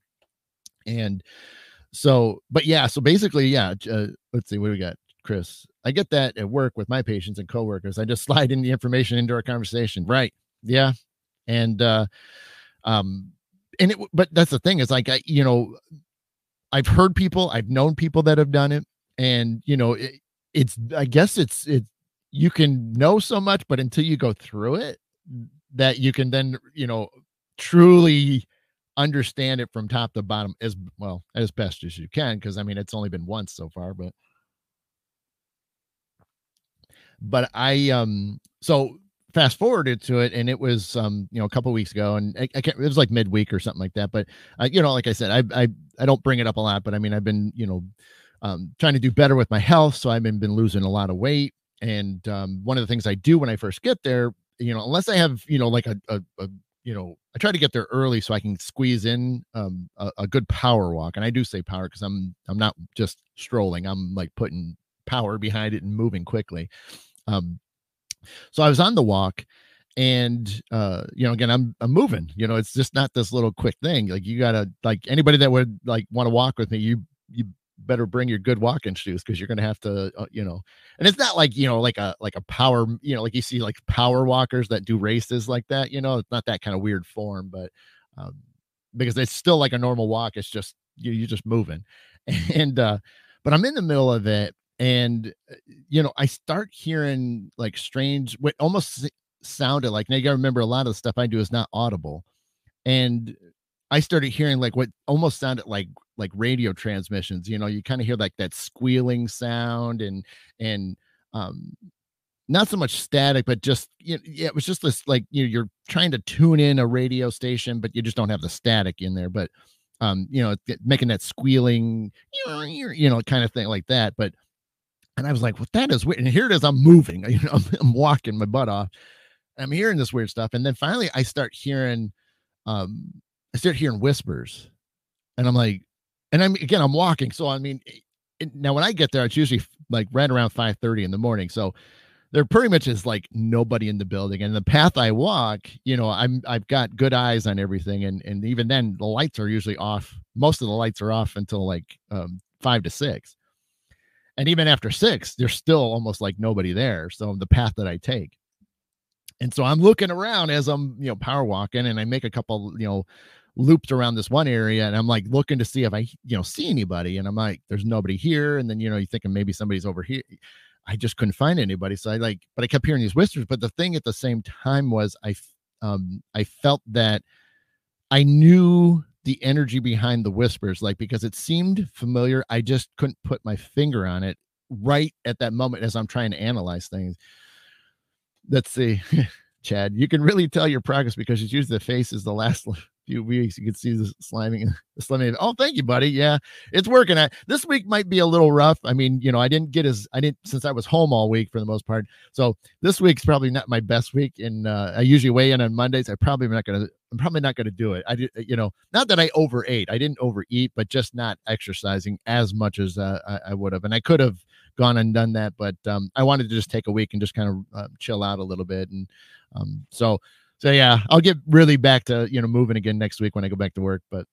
and so but yeah so basically yeah uh, let's see what do we got chris? I get that at work with my patients and coworkers i just [LAUGHS] slide in the information into our conversation right yeah and uh um and it but that's the thing is like i you know i've heard people i've known people that have done it and you know it, it's i guess it's it you can know so much but until you go through it that you can then you know truly understand it from top to bottom as well as best as you can because i mean it's only been once so far but but i um so fast forwarded to it and it was um you know a couple weeks ago and I, I, can't it was like midweek or something like that but uh, you know like i said I, I i don't bring it up a lot but i mean i've been you know um trying to do better with my health so i've been been losing a lot of weight and um one of the things i do when i first get there you know unless i have you know like a, a, a you know i try to get there early so i can squeeze in um a, a good power walk and i do say power because i'm i'm not just strolling i'm like putting power behind it and moving quickly um so I was on the walk and uh you know again i'm i'm moving you know it's just not this little quick thing like you gotta like anybody that would like want to walk with me you you better bring your good walking shoes because you're gonna have to uh, you know and it's not like you know like a like a power you know like you see like power walkers that do races like that you know it's not that kind of weird form but um because it's still like a normal walk it's just you, you're just moving. [LAUGHS] And uh but i'm in the middle of it and uh, you know i start hearing like strange what almost sounded like now you gotta remember a lot of the stuff i do is not audible and i started hearing like what almost sounded like like radio transmissions you know you kind of hear like that squealing sound and and um not so much static but just you know, yeah it was just this like you know, you're trying to tune in a radio station but you just don't have the static in there but um you know making that squealing you know kind of thing like that but and I was like, well, that is weird. And here it is. I'm moving. [LAUGHS] You know, I'm, I'm walking my butt off. I'm hearing this weird stuff. And then finally I start hearing, um, I start hearing whispers. And I'm like, and I'm again, I'm walking. So I mean, it, now when I get there, it's usually like right around 5 30 in the morning. So there pretty much is like nobody in the building. And the path I walk, you know, I'm I've got good eyes on everything. And and even then the lights are usually off. Most of the lights are off until like um five to six and even after six there's still almost like nobody there so the path that i take. And so i'm looking around as i'm you know power walking and i make a couple you know loops around this one area and i'm like looking to see if i you know see anybody and i'm like there's nobody here and then you know you're thinking maybe somebody's over here. I just couldn't find anybody so i like but i kept hearing these whispers but the thing at the same time was i um i felt that i knew the energy behind the whispers like because it seemed familiar i just couldn't put my finger on it right at that moment as i'm trying to analyze things let's see [LAUGHS] chad you can really tell your progress because it's usually the face is the last [LAUGHS] few weeks. You can see the sliming, the [LAUGHS] slimming. Oh, thank you, buddy. Yeah, it's working. I, this week might be a little rough. I mean, you know, I didn't get as I didn't since I was home all week for the most part. So this week's probably not my best week. And uh, I usually weigh in on Mondays. I probably am not gonna. I'm probably not gonna do it. I did, you know, not that I overate. I didn't overeat, but just not exercising as much as uh, I, I would have. And I could have gone and done that, but um, I wanted to just take a week and just kind of uh, chill out a little bit. And um, so so yeah, I'll get really back to you know moving again next week when I go back to work. But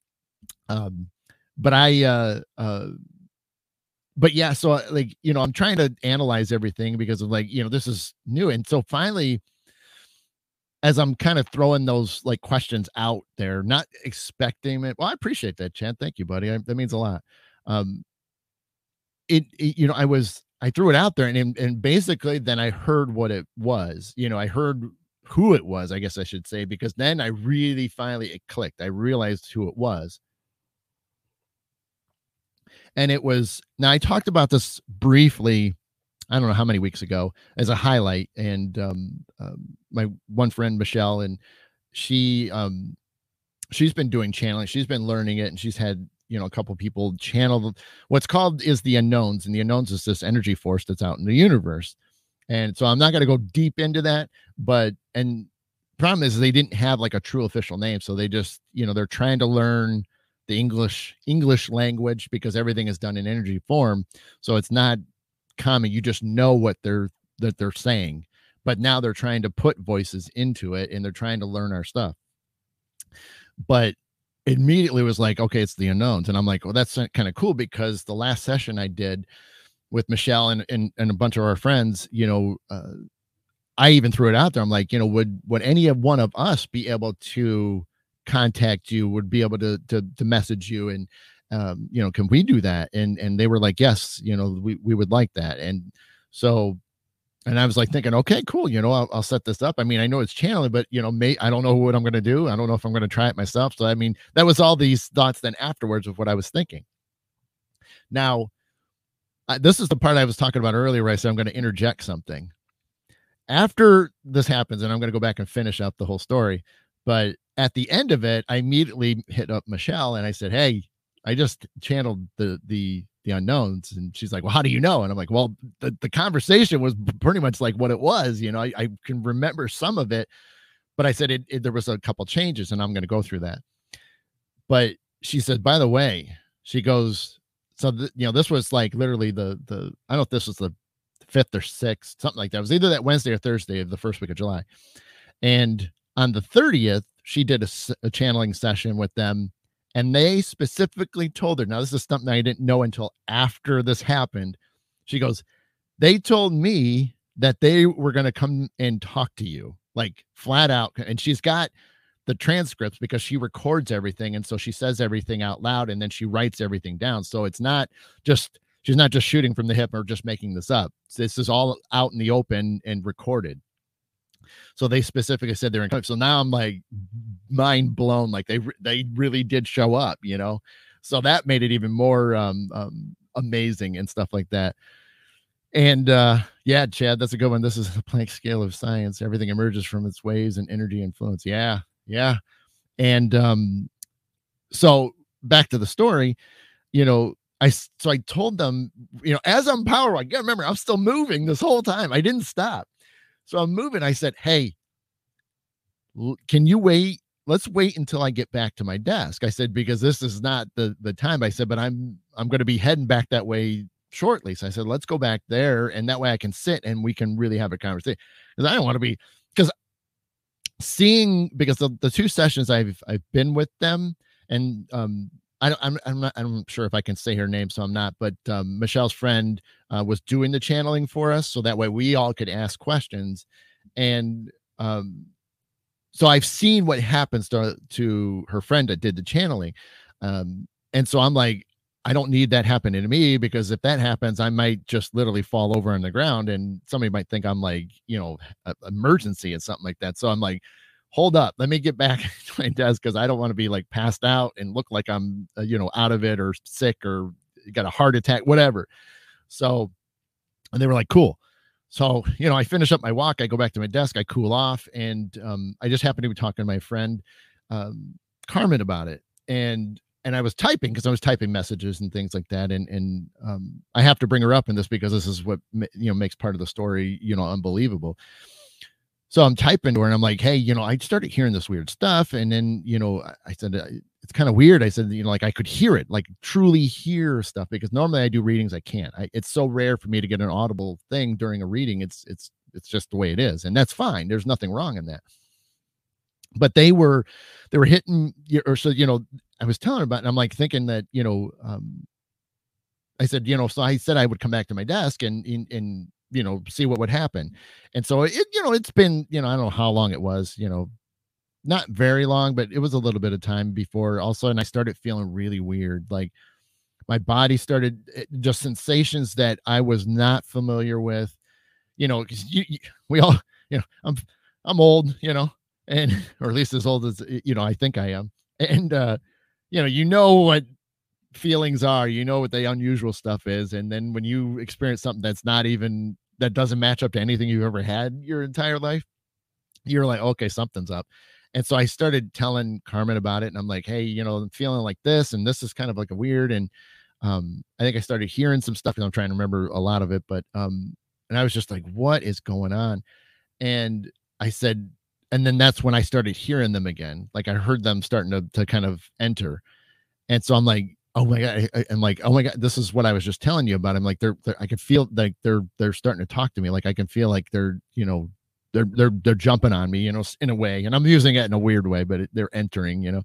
um, but I uh uh but yeah, so uh, like you know, I'm trying to analyze everything because of like you know this is new, and so finally, as I'm kind of throwing those like questions out there, not expecting it. Well, I appreciate that, Chad. Thank you, buddy. I, that means a lot. Um, it, it you know, I was I threw it out there, and and basically then I heard what it was. You know, I heard who it was, I guess I should say, because then I really finally it clicked. I realized who it was. And it was now I talked about this briefly, I don't know how many weeks ago as a highlight. And um, um my one friend Michelle, and she um she's been doing channeling, she's been learning it, and she's had you know a couple people channel what's called is the unknowns and the unknowns is this energy force that's out in the universe and so I'm not going to go deep into that, but and problem is they didn't have like a true official name, so they just you know they're trying to learn the English English language because everything is done in energy form, so it's not common. You just know what they're that they're saying, but now they're trying to put voices into it and they're trying to learn our stuff. But immediately was like, okay, it's the unknowns, and I'm like, well, that's kind of cool because the last session I did with Michelle and, and, and a bunch of our friends, you know, uh, I even threw it out there. I'm like, you know, would would any of one of us be able to contact you? Would be able to to to message you and um, you know, can we do that? And and they were like, yes, you know, we we would like that. And so, and I was like thinking, okay, cool, you know, I'll, I'll set this up. I mean, I know it's channeling, but you know, may I don't know what I'm going to do. I don't know if I'm going to try it myself. So I mean, that was all these thoughts then afterwards of what I was thinking. Now, I, this is the part I was talking about earlier where I said I'm going to interject something. After this happens, and I'm going to go back and finish up the whole story, but at the end of it, I immediately hit up Michelle and I said, Hey, I just channeled the the the unknowns. And she's like, Well, how do you know? And I'm like, Well, the, the conversation was pretty much like what it was. You know, I, I can remember some of it, but I said it, it there was a couple changes and I'm going to go through that. But she said, by the way, she goes, so th- you know this was like literally the the i don't know if this was the fifth or sixth something like that it was either that wednesday or thursday of the first week of july and on the 30th she did a, a channeling session with them and they specifically told her now this is something i didn't know until after this happened. She goes they told me that they were going to come and talk to you like flat out and she's got the transcripts because she records everything and so she says everything out loud and then she writes everything down. So it's not just she's not just shooting from the hip or just making this up. This is all out in the open and recorded so they specifically said they're in so now i'm like mind blown like they they really did show up you know so that made it even more um, um amazing and stuff like that and uh yeah chad that's a good one this is the Planck scale of science everything emerges from its waves and energy influence yeah yeah. And um so back to the story, you know, I so I told them, you know, as I'm power, I gotta remember I'm still moving this whole time. I didn't stop. So I'm moving. I said, Hey, can you wait? Let's wait until I get back to my desk. I said, because this is not the the time. I said, but I'm I'm gonna be heading back that way shortly. So I said, let's go back there and that way I can sit and we can really have a conversation. Because I don't want to be because seeing because the, the two sessions I've I've been with them and um I don't, I'm I'm not I'm sure if I can say her name, so I'm not. But um, Michelle's friend uh, was doing the channeling for us, so that way we all could ask questions. And um, so I've seen what happens to to her friend that did the channeling. Um, and so I'm like, I don't need that happening to me because if that happens, I might just literally fall over on the ground and somebody might think I'm like, you know, emergency and something like that. So I'm like, hold up, let me get back [LAUGHS] to my desk because I don't want to be like passed out and look like I'm, uh, you know, out of it or sick or got a heart attack, whatever. So, and they were like, cool. So, you know, I finish up my walk, I go back to my desk, I cool off, and um, I just happened to be talking to my friend. Um, Carmen about it. And and I was typing because I was typing messages and things like that. And and um, I have to bring her up in this because this is what you know makes part of the story you know unbelievable. So I'm typing to her and I'm like, hey, you know, I started hearing this weird stuff, and then you know I said it's kind of weird. I said, you know, like I could hear it, like truly hear stuff because normally I do readings, I can't. I, it's so rare for me to get an audible thing during a reading. It's it's it's just the way it is, and that's fine. There's nothing wrong in that. But they were they were hitting or so you know I was telling her about, and I'm like thinking that you know, um, I said, you know, so I said I would come back to my desk and and, and you know see what would happen, and so it you know it's been you know I don't know how long it was you know not very long, but it was a little bit of time before all of a sudden I started feeling really weird. Like my body started eh, just sensations that I was not familiar with. You know, because you, you, [LAUGHS] we all, you know, I'm I'm old, you know, and [LAUGHS] or at least as old as you know I think I am, and uh, you know, you know what feelings are, you know what the unusual stuff is, and then when you experience something that's not even that doesn't match up to anything you've ever had your entire life, you're like, okay, something's up. And so I started telling Carmen about it, and I'm like, hey, you know, I'm feeling like this, and this is kind of like a weird. And um, I think I started hearing some stuff, and I'm trying to remember a lot of it, but um, and I was just like, what is going on? And I said, and then that's when I started hearing them again. Like I heard them starting to to kind of enter, and so I'm like, oh my god, I, am like, oh my god, this is what I was just telling you about. I'm like, they're, they're I could feel like they're they're starting to talk to me. Like I can feel like they're you know they're they're they're jumping on me, you know, in a way, and I'm using it in a weird way, but it, they're entering, you know.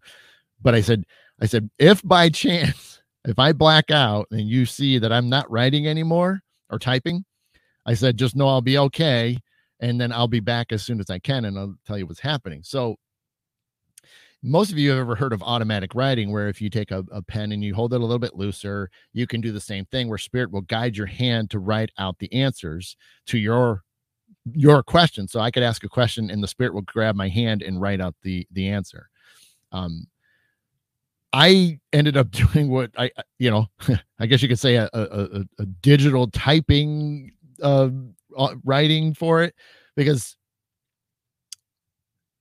But I said, I said, if by [LAUGHS] chance, if I black out and you see that I'm not writing anymore or typing, I said, just know I'll be okay, and then I'll be back as soon as I can, and I'll tell you what's happening. So most of you have ever heard of automatic writing where if you take a, a, pen and you hold it a little bit looser you can do the same thing where spirit will guide your hand to write out the answers to your your question. So I could ask a question and the spirit will grab my hand and write out the the answer. Um, I ended up [LAUGHS] doing what I, you know, [LAUGHS] I guess you could say a, a, a digital typing uh, uh, writing for it because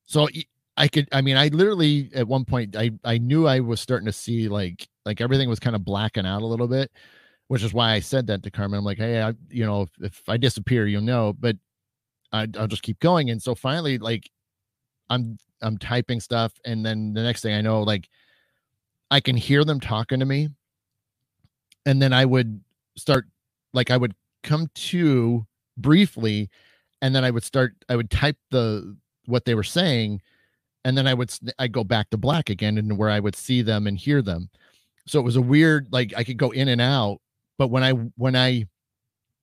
so I could, I mean, I literally at one point I I knew I was starting to see like like everything was kind of blacking out a little bit, which is why I said that to Carmen. I'm like, hey, I, you know, if, if I disappear, you'll know. But I, I'll just keep going. And so finally, like I'm I'm typing stuff, and then the next thing I know, like I can hear them talking to me, and then I would start like I would come to briefly, and then I would start I would type the what they were saying, and then I would I go back to black again, and where I would see them and hear them. So it was a weird like I could go in and out, but when I when I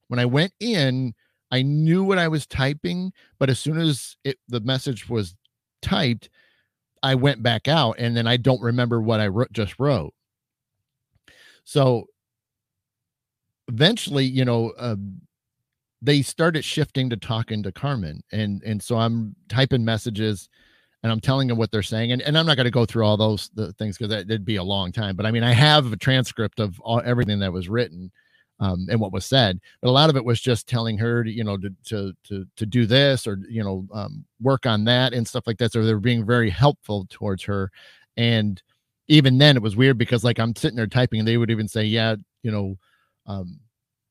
when I went in I knew what I was typing, but as soon as it the message was typed, I went back out and then I don't remember what I wrote, just wrote. So eventually, you know, uh, they started shifting to talking to Carmen, and and so I'm typing messages, and I'm telling them what they're saying, and, and I'm not going to go through all those the things because it'd be a long time. But I mean, I have a transcript of all everything that was written, um, and what was said. But a lot of it was just telling her, to, you know, to to to to do this or you know um, work on that and stuff like that. So they were being very helpful towards her. And even then, it was weird because like I'm sitting there typing, and they would even say, "Yeah, you know." Um,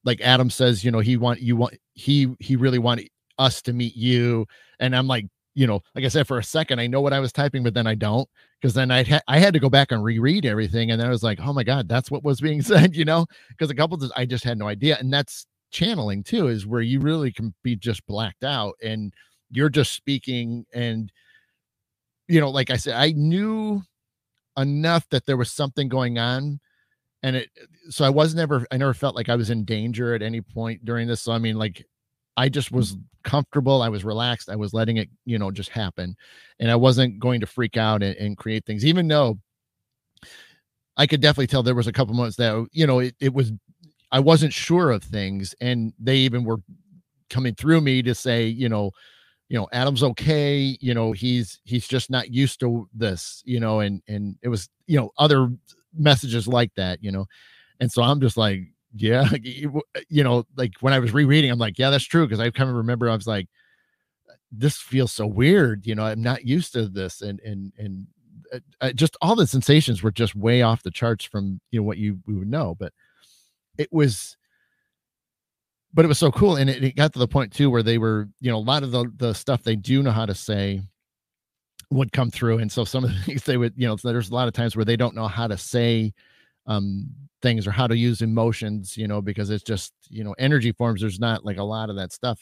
like Adam says, you know, he want you want he he really wanted us to meet you, and I'm like, you know, like I said, for a second, I know what I was typing, but then I don't because then I ha- I had to go back and reread everything, and then I was like, oh my god, that's what was being [LAUGHS] said, you know, because a couple of I just had no idea, and that's channeling too, is where you really can be just blacked out and you're just speaking, and you know, like I said, I knew enough that there was something going on and it so i was never i never felt like i was in danger at any point during this so i mean like I just was comfortable. I was relaxed. I was letting it, you know, just happen. And I wasn't going to freak out and, and create things, even though I could definitely tell there was a couple months that, you know, it, it was, I wasn't sure of things. And they even were coming through me to say, you know, you know, Adam's okay. You know, he's, he's just not used to this, you know, and, and it was, you know, other messages like that, you know. And so I'm just like, yeah, you know, like when I was rereading, I'm like, yeah, that's true. Cause I kind of remember I was like, this feels so weird. You know, I'm not used to this. And, and, and uh, uh, just all the sensations were just way off the charts from you know what you we would know but it was but it was so cool and it, it got to the point too where they were you know a lot of the the stuff they do know how to say would come through and so some of the things they would you know there's a lot of times where they don't know how to say um things or how to use emotions you know because it's just you know energy forms there's not like a lot of that stuff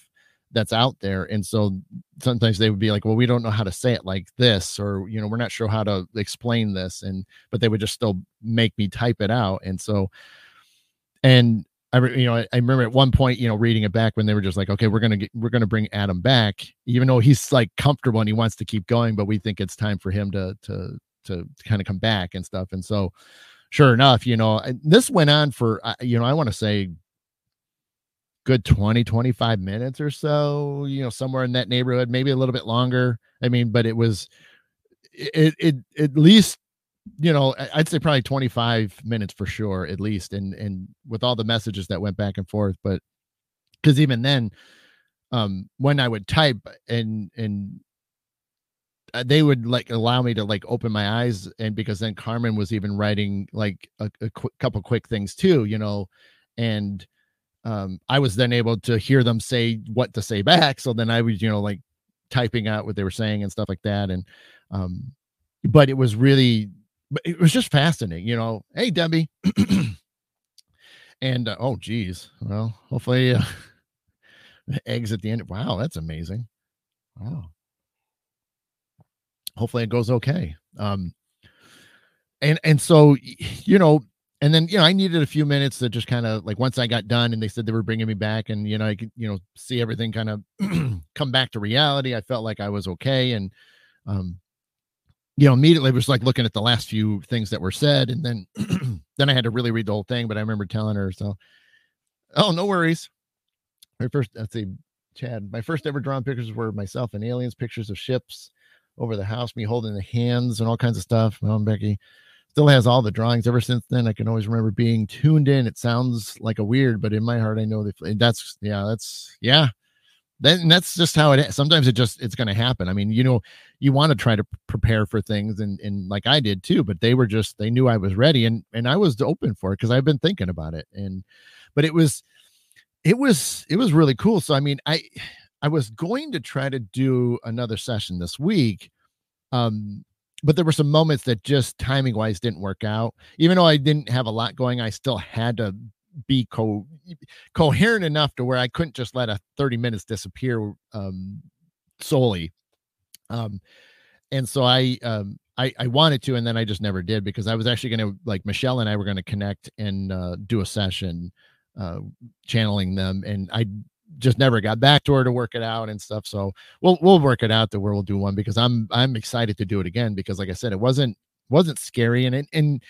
that's out there and so sometimes they would be like well we don't know how to say it like this or you know we're not sure how to explain this and but they would just still make me type it out and so and I, you know, I, I, remember at one point, you know, reading it back when they were just like, okay, we're gonna get, we're gonna bring Adam back, even though he's like comfortable and he wants to keep going, but we think it's time for him to to to kind of come back and stuff. And so, sure enough, you know, this went on for, you know, I want to say good 20 25 minutes or so you know somewhere in that neighborhood maybe a little bit longer. I mean but it was it it at least you know i'd say probably 25 minutes for sure at least and and with all the messages that went back and forth but because even then um when i would type and and uh, they would like allow me to like open my eyes and because then carmen was even writing like a, a qu- couple quick things too you know and um i was then able to hear them say what to say [LAUGHS] back so then i was you know like typing out what they were saying and stuff like that and um but it was really it was just fascinating, you know. Hey, Debbie. [CLEARS THROAT] and uh, oh, geez. Well, hopefully, uh, [LAUGHS] eggs at the end. Wow, that's amazing. Wow. Hopefully, it goes okay. Um, and and so you know, and then you know, I needed a few minutes to just kind of like once I got done, and they said they were bringing me back, and you know, I could you know see everything kind of [CLEARS THROAT] come back to reality. I felt like I was okay, and um, you know, immediately was like looking at the last few things that were said, and then [CLEARS THROAT] then I had to really read the whole thing. But I remember telling her, so oh, no worries. My first, let's see, Chad, my first ever drawn pictures were myself and aliens, pictures of ships over the house, me holding the hands and all kinds of stuff. My Mom Becky still has all the drawings ever since then. I can always remember being tuned in. It sounds like a weird, but in my heart, I know that that's yeah, that's yeah, then that's just how it is. Sometimes it just it's going to happen. I mean, you know, you want to try to prepare for things, and and like I did too. But they were just they knew I was ready, and and I was open for it because I've been thinking about it. And but it was it was it was really cool. So I mean, I I was going to try to do another session this week, um, but there were some moments that just timing wise didn't work out. Even though I didn't have a lot going, I still had to be co- coherent enough to where I couldn't just let a 30 minutes disappear um, solely. Um, and so I, um, I, I wanted to, and then I just never did because I was actually going to like Michelle and I were going to connect and uh, do a session, uh, channeling them, and I just never got back to her to work it out and stuff. So we'll we'll work it out to where we'll do one because I'm I'm excited to do it again because like I said, it wasn't wasn't scary and it and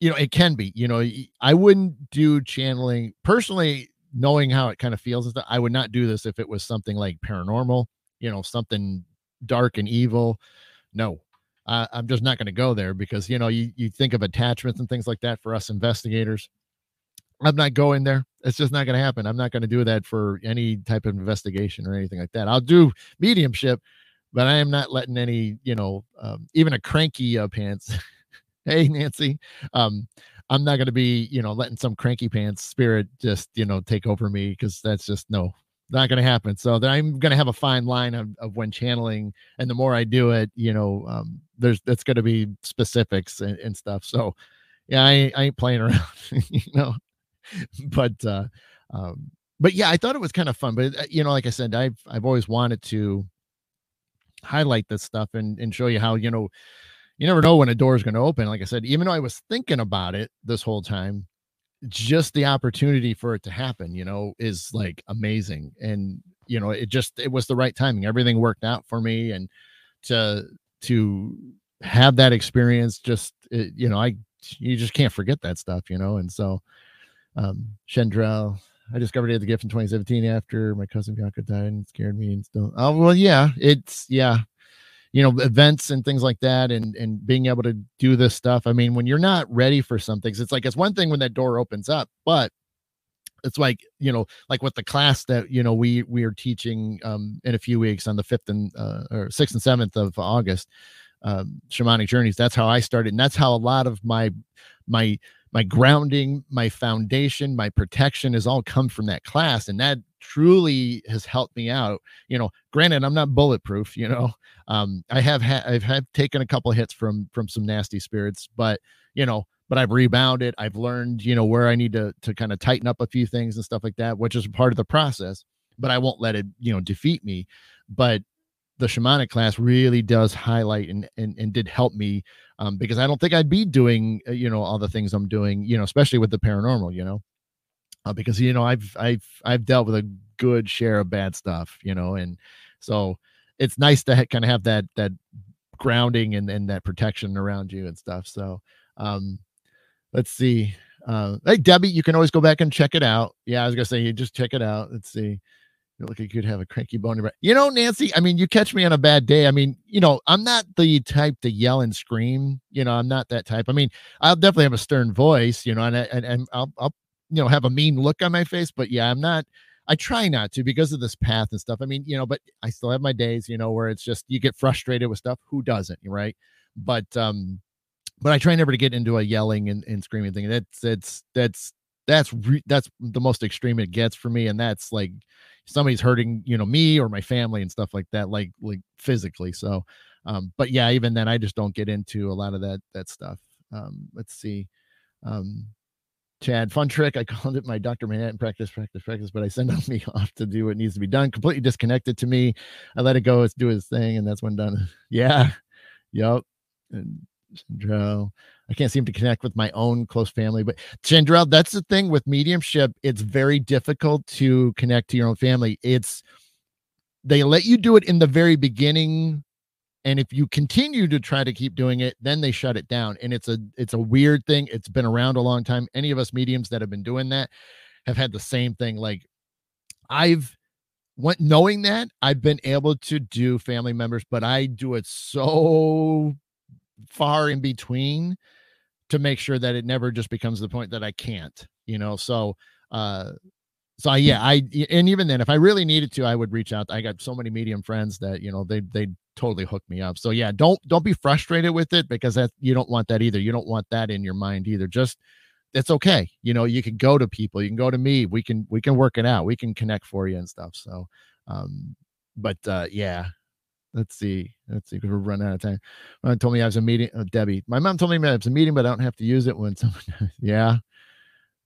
you know, it can be, you know, I wouldn't do channeling personally, knowing how it kind of feels. and stuff. I would not do this if it was something like paranormal, you know, something dark and evil. No, uh, I'm just not going to go there because, you know, you, you think of attachments and things like that for us investigators. I'm not going there. It's just not going to happen. I'm not going to do that for any type of investigation or anything like that. I'll do mediumship, but I am not letting any, you know, um, even a cranky uh, pants [LAUGHS] hey Nancy, um, I'm not going to be, you know, letting some cranky pants spirit just, you know, take over me because that's just no, not going to happen. So I'm going to have a fine line of, of when channeling, and the more I do it, you know, um, there's that's going to be specifics and, and, stuff. So yeah, I, I ain't playing [LAUGHS] around, you know, [LAUGHS] but uh, um, but yeah, I thought it was kind of fun. But uh, you know, like I said, I've I've always wanted to highlight this stuff and and show you how you know you never know when a door is going to open. Like I said, even though I was thinking about it this whole time, just the opportunity for it to happen, you know, is like amazing. And, you know, it just, it was the right timing. Everything worked out for me. And to, to have that experience, just, it, you know, I, you just can't forget that stuff, you know? And so, um, Chendrell, I discovered the gift in 2017 after my cousin Bianca died and scared me and still, oh, well, yeah, it's, yeah, you know events and things like that and and being able to do this stuff i mean when you're not ready for some things it's like it's one thing when that door opens up but it's like you know like with the class that you know we we are teaching um in a few weeks on the 5th and uh or 6th and 7th of august um, shamanic journeys. That's how I started, and that's how a lot of my my my grounding, my foundation, my protection has all come from that class, and that truly has helped me out. You know, granted, I'm not bulletproof. You know, [LAUGHS] um, I have had I've had taken a couple hits from from some nasty spirits, but you know, but I've rebounded. I've learned, you know, where I need to to kind of tighten up a few things and stuff like that, which is part of the process. But I won't let it, you know, defeat me. But the shamanic class really does highlight and and, and did help me um, because I don't think I'd be doing uh, you know all the things I'm doing you know especially with the paranormal you know? Uh, because you know I've I've I've dealt with a good share of bad stuff you know and so it's nice to ha- kind of have that that grounding and and that protection around you and stuff so um let's see uh hey Debbie you can always go back and check it out. Yeah I was gonna say you just check it out. Let's see you look like you could have a cranky bone. You know, Nancy, I mean, you catch me on a bad day. I mean, you know, I'm not the type to yell and scream. You know, I'm not that type. I mean, I'll definitely have a stern voice, you know, and, and, and I'll, I'll, you know, have a mean look on my face. But yeah, I'm not, I try not to because of this path and stuff. I mean, you know, but I still have my days, you know, where it's just you get frustrated with stuff. Who doesn't, right? But, um, but I try never to get into a yelling and, and screaming thing. That's, that's, that's, that's, re- that's the most extreme it gets for me. And that's like, somebody's hurting you know me or my family and stuff like that like like physically so um but yeah even then i just don't get into a lot of that that stuff um let's see um Chad, fun trick. I [LAUGHS] called it my Dr. Manhattan practice, practice, practice, but I send [LAUGHS] me off to do what needs to be done. Completely disconnected to me. I let it go. It's do his thing, and that's when done. [LAUGHS] Yeah. Yep. And Chandrell. I can't seem to connect with my own close family. But Chandrell, that's the thing with mediumship. It's very difficult to connect to your own family. It's they let you do it in the very beginning. And if you continue to try to keep doing it, then they shut it down. And it's a it's a weird thing. It's been around a long time. Any of us mediums that have been doing that have had the same thing. Like I've went knowing that I've been able to do family members, but I do it so far in between to make sure that it never just becomes the point that I can't, you know. So uh so I, yeah, I and even then, if I really needed to, I would reach out. I got so many medium friends that you know they they totally hook me up. So yeah, don't don't be frustrated with it because that you don't want that either. You don't want that in your mind either. Just it's okay. You know, you can go to people, you can go to me. We can we can work it out. We can connect for you and stuff. So um, but uh yeah, let's see. Let's see, because we're running out of time. My mom told me I was a meeting. Uh, Debbie, my mom told me I was a meeting, but I don't have to use it when someone. [LAUGHS] yeah,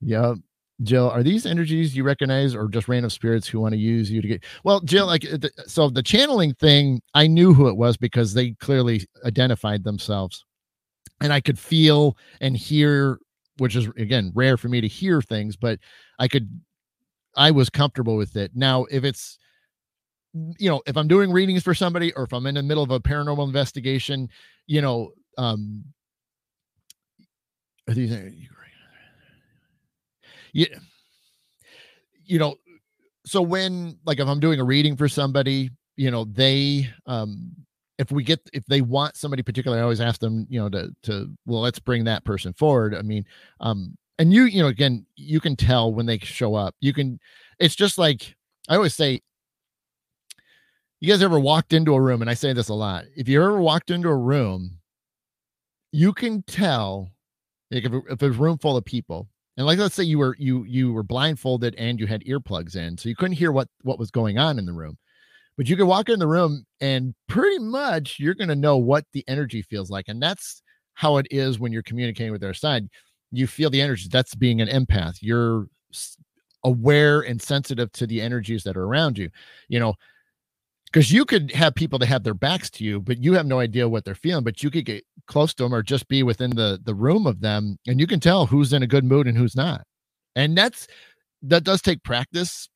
yeah. Jill, are these energies you recognize or just random spirits who want to use you to get? Well, Jill, like, so the channeling thing, I knew who it was because they clearly identified themselves, and I could feel and hear, which is again rare for me to hear things, but I could, I was comfortable with it. Now, if it's you know, if I'm doing readings for somebody or if I'm in the middle of a paranormal investigation, you know, um, are these, yeah, you know, so when, like, if I'm doing a reading for somebody, you know, they, um, if we get if they want somebody particular, I always ask them, you know, to to well, let's bring that person forward. I mean, um, and you, you know, again, you can tell when they show up. You can, it's just like I always say, you guys ever walked into a room and i say this a lot if you ever walked into a room you can tell like if, if a room full of people and like let's say you were you you were blindfolded and you had earplugs in so you couldn't hear what what was going on in the room but you could walk in the room and pretty much you're going to know what the energy feels like and that's how it is when you're communicating with their side. You feel the energy that's being an empath you're aware and sensitive to the energies that are around you. You know because you could have people that have their backs to you but you have no idea what they're feeling but you could get close to them or just be within the the room of them and you can tell who's in a good mood and who's not. And that's that does take practice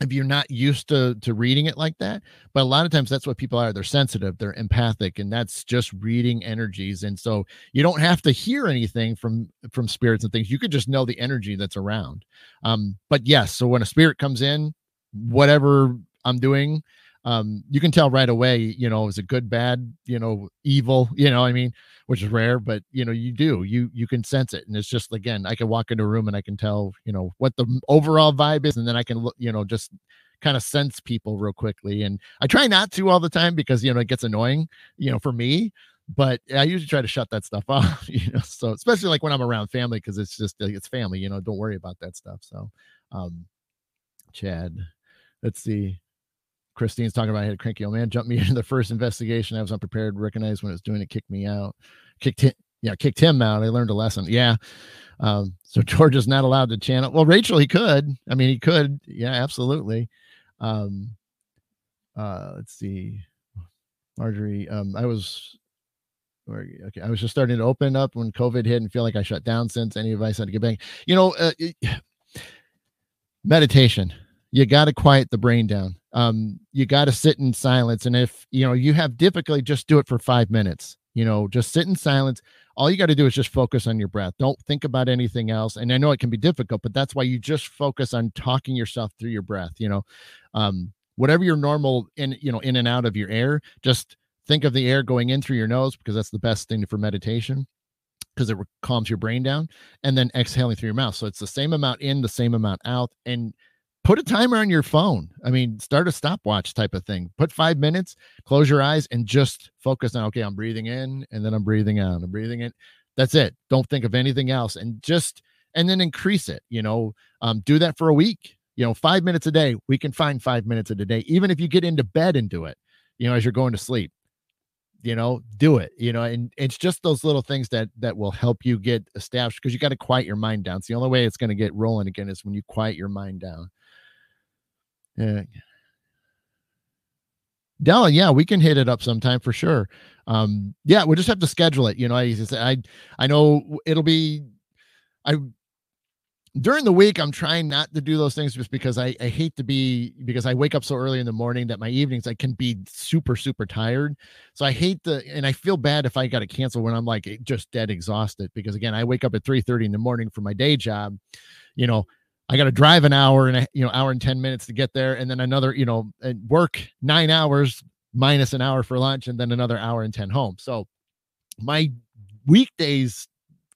if you're not used to to reading it like that but a lot of times that's what people are they're sensitive they're empathic and that's just reading energies and so you don't have to hear anything from from spirits and things you could just know the energy that's around. Um but yes so when a spirit comes in whatever i'm doing um, you can tell right away, you know, is it good, bad, you know, evil, you know, I mean, which is rare, but you know, you do, you you can sense it, and it's just again, I can walk into a room and I can tell, you know, what the overall vibe is, and then I can look, you know, just kind of sense people real quickly. And I try not to all the time because you know it gets annoying, you know, for me. but I usually try to shut that stuff [LAUGHS] off, you know. So especially like when I'm around family, because it's just like it's family, you know. Don't worry about that stuff. So, um, Chad, let's see. Christine's talking about I had a cranky old man jump me [LAUGHS] into the first investigation. I was unprepared, recognized when it was doing it, kicked me out, kicked him, yeah, kicked him out. I learned a lesson. Yeah. Um, so [LAUGHS] George is not allowed to channel. Well, Rachel, he could. I mean, he could. Yeah, absolutely. Um, uh, let's see. Marjorie, um, I was okay. I was just starting to open up when COVID hit and feel like I shut down since any advice had to get back. You know, uh, [SIGHS] meditation. You got to quiet the brain down. Um, you got to sit in silence. And if you know you have difficulty, just do it for five minutes. You know, just sit in silence. All you got to do is just focus on your breath. Don't think about anything else. And I know it can be difficult, but that's why you just focus on talking yourself through your breath. You know, um, whatever your normal in you know in and out of your air, just think of the air going in through your nose because that's the best thing for meditation because it calms your brain down and then exhaling through your mouth so it's the same amount in the same amount out and put a timer on your phone. I mean start a stopwatch type of thing. Put five minutes close your eyes and just focus on okay i'm breathing in and then i'm breathing out i'm breathing in. That's it. Don't think of anything else and just and then increase it you know? Um, do that for a week you know five minutes a day. We can find five minutes of the day even if you get into bed and do it you know as you're going to sleep you know? Do it you know? And it's just those little things that that will help you get established because you got to quiet your mind down. It's the only way it's going to get rolling again is when you quiet your mind down yeah Della, yeah, we can hit it up sometime for sure. Um, yeah, we'll just have to schedule it. You know, I I I know it'll be I during the week i'm trying not to do those things just because I, I hate to be because i wake up so early in the morning that my evenings i can be super super tired so i hate the and i feel bad if i got to cancel when i'm like just dead exhausted because again i wake up at 3 30 in the morning for my day job you know i got to drive an hour and a you know hour and 10 minutes to get there and then another you know and work nine hours minus an hour for lunch and then another hour and 10 home so my weekdays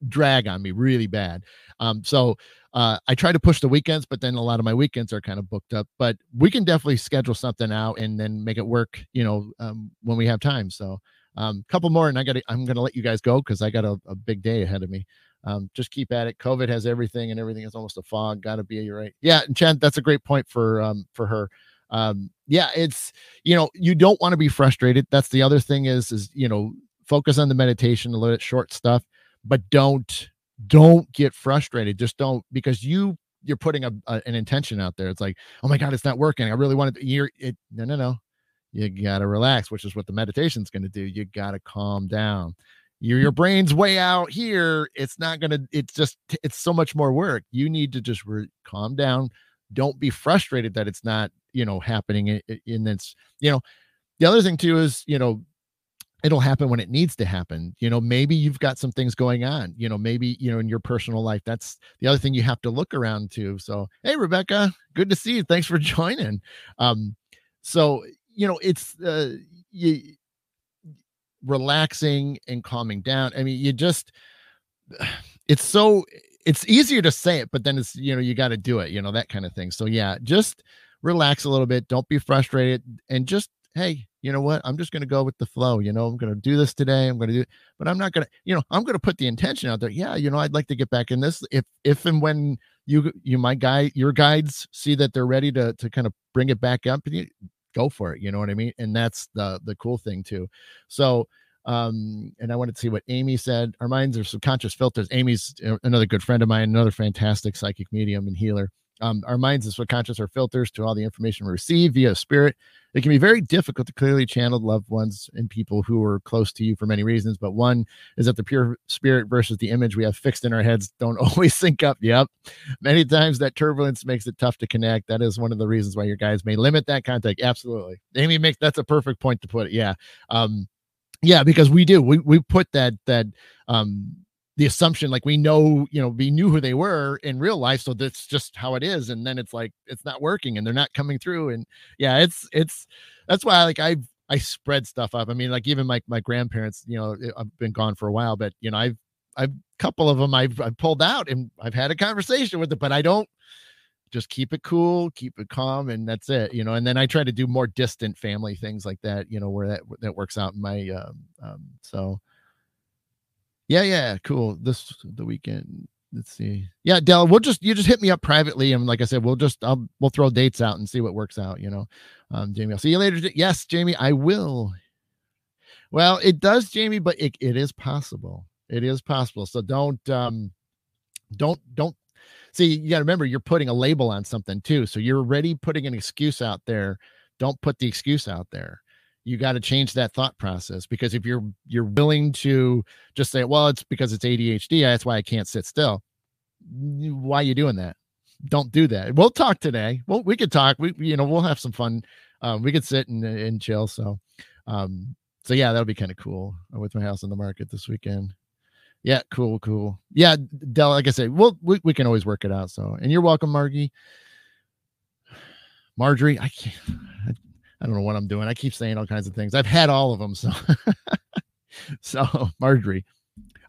drag on me really bad um so uh, I try to push the weekends, but then a lot of my weekends are kind of booked up. But we can definitely schedule something out and then make it work, you know, um, when we have time. So a um, couple more, and I got to, I'm to let you guys go because I got a, a, big day ahead of me. Um, just keep at it. COVID has everything, and everything is almost a fog. Got to be, you're right. Yeah, and Chen, that's a great point for um, for her. Um, yeah, it's you know, you don't want to be frustrated. That's the other thing is is you know, focus on the meditation, a little bit short stuff, but don't don't get frustrated just don't because you you're putting a, a, an intention out there it's like oh my god it's not working i really wanted to you're it no no no you gotta relax which is what the meditation's going to do you gotta calm down your your brain's way out here it's not gonna it's just it's so much more work. You need to just re- calm down. Don't be frustrated that it's not you know happening in, this you know the other thing too is you know it'll happen when it needs to happen. You know maybe you've got some things going on you know maybe you know in your personal life that's the other thing you have to look around to. So hey rebecca good to see you. Thanks for [LAUGHS] joining. Um so you know it's uh you relaxing and calming down i mean you just [SIGHS] it's so it's easier to say it but then it's you know you got to do it you know that kind of thing so yeah just relax a little bit don't be frustrated and just hey you know what? I'm just going to go with the flow. You know, I'm going to do this today. I'm going to do, it. but I'm not going to, you know, I'm going to put the intention out there. Yeah, you know, I'd like to get back in this. If, if and when you, you, my guy, your guides see that they're ready to, to kind of bring it back up, and you go for it. You know what I mean? And that's the, the cool thing too. So, um, and I wanted to see what Amy said. Our minds are subconscious filters. Amy's another good friend of mine, another fantastic psychic medium and healer. Um, our minds and subconscious are filters to all the information we receive via spirit. It can be very difficult to clearly channel loved ones and people who are close to you for many reasons. But one is that the pure spirit versus the image we have fixed in our heads don't [LAUGHS] always sync up. Yep. Many times that turbulence makes it tough to connect. That is one of the reasons why your guys may limit that contact. Absolutely. Amy makes that's a perfect point to put it. Yeah. Um, yeah, because we do. We we put that that um the assumption like we know you know we knew who they were in real life so that's just how it is and then it's like it's not working and they're not coming through and yeah it's it's that's why like i i spread stuff up i mean like even my my grandparents you know i've been gone for a while but you know i've i've couple of them I've, I've pulled out and I've had a conversation with them, but I don't just keep it cool, keep it calm, and that's it, you know. And then I try to do more distant family things like that, you know, where that that works out in my um, um so yeah, yeah, cool. This the weekend. Let's see. Yeah, Dell, we'll just you just hit me up privately, and like I said, we'll just I'll we'll throw dates out and see what works out. You know, um, Jamie, I'll see you later. Yes, Jamie, I will. Well, it does, Jamie, but it, it is possible. It is possible. So don't um don't don't see you got to remember you're putting a label on something too so you're already putting an excuse out there don't put the excuse out there you got to change that thought process because if you're you're willing to just say well it's because it's adhd that's why i can't sit still. Why are you doing that? Don't do that. We'll talk today. Well we could talk. We you know we'll have some fun. Um, we could sit and, and chill so um so yeah that'll be kind of cool with my house on the market this weekend. Yeah, cool, cool. Yeah, Dell, like I said, we'll, we, we can always work it out. So, and you're welcome, Margie. [SIGHS] Marjorie, I can't, [SIGHS] I, don't know what I'm doing. I keep saying all kinds of things. I've had all of them. So, [LAUGHS] so Marjorie,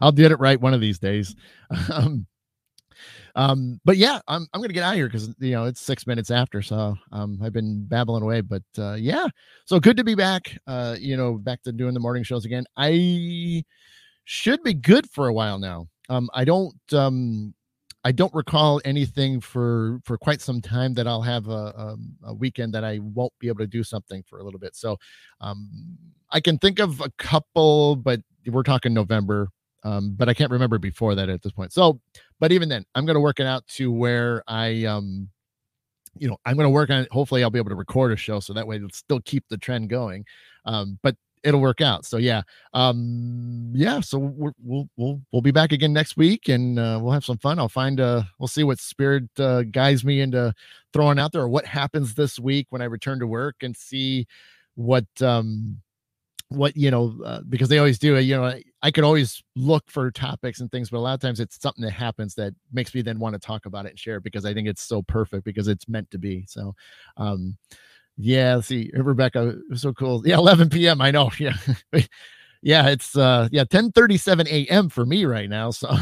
I'll get it right one of these days. [LAUGHS] Um, um, but yeah, I'm I'm gonna get out of here because you know it's six minutes after, so um, I've been babbling away. But uh, yeah, so good to be back. Uh, you know, back to doing the morning shows again. I should be good for a while now. Um, I don't um, I don't recall anything for for quite some time that I'll have a, a, um, a, weekend that I won't be able to do something for a little bit. So um, I can think of a couple, but we're talking November. Um, but I can't remember before that at this point. So, but even then, I'm going to work it out to where I, um, you know, I'm going to work on it. Hopefully, I'll be able to record a show so that way it'll still keep the trend going. Um, but it'll work out. So yeah, um, yeah. So we will we'll we'll be back again next week, and uh, we'll have some fun. I'll find uh, we'll see what spirit uh, guides me into throwing out there, or what happens this week when I return to work, and see what um what you know uh, because they always do you know I, I could always look for topics and things but a lot of times it's something that happens that makes me then want to talk about it and share it because i think it's so perfect because it's meant to be so um yeah, see. Rebecca, so cool. Yeah, 11 p.m. I know. [LAUGHS] Yeah. yeah, it's uh yeah, 10 37 a.m. for me right now. So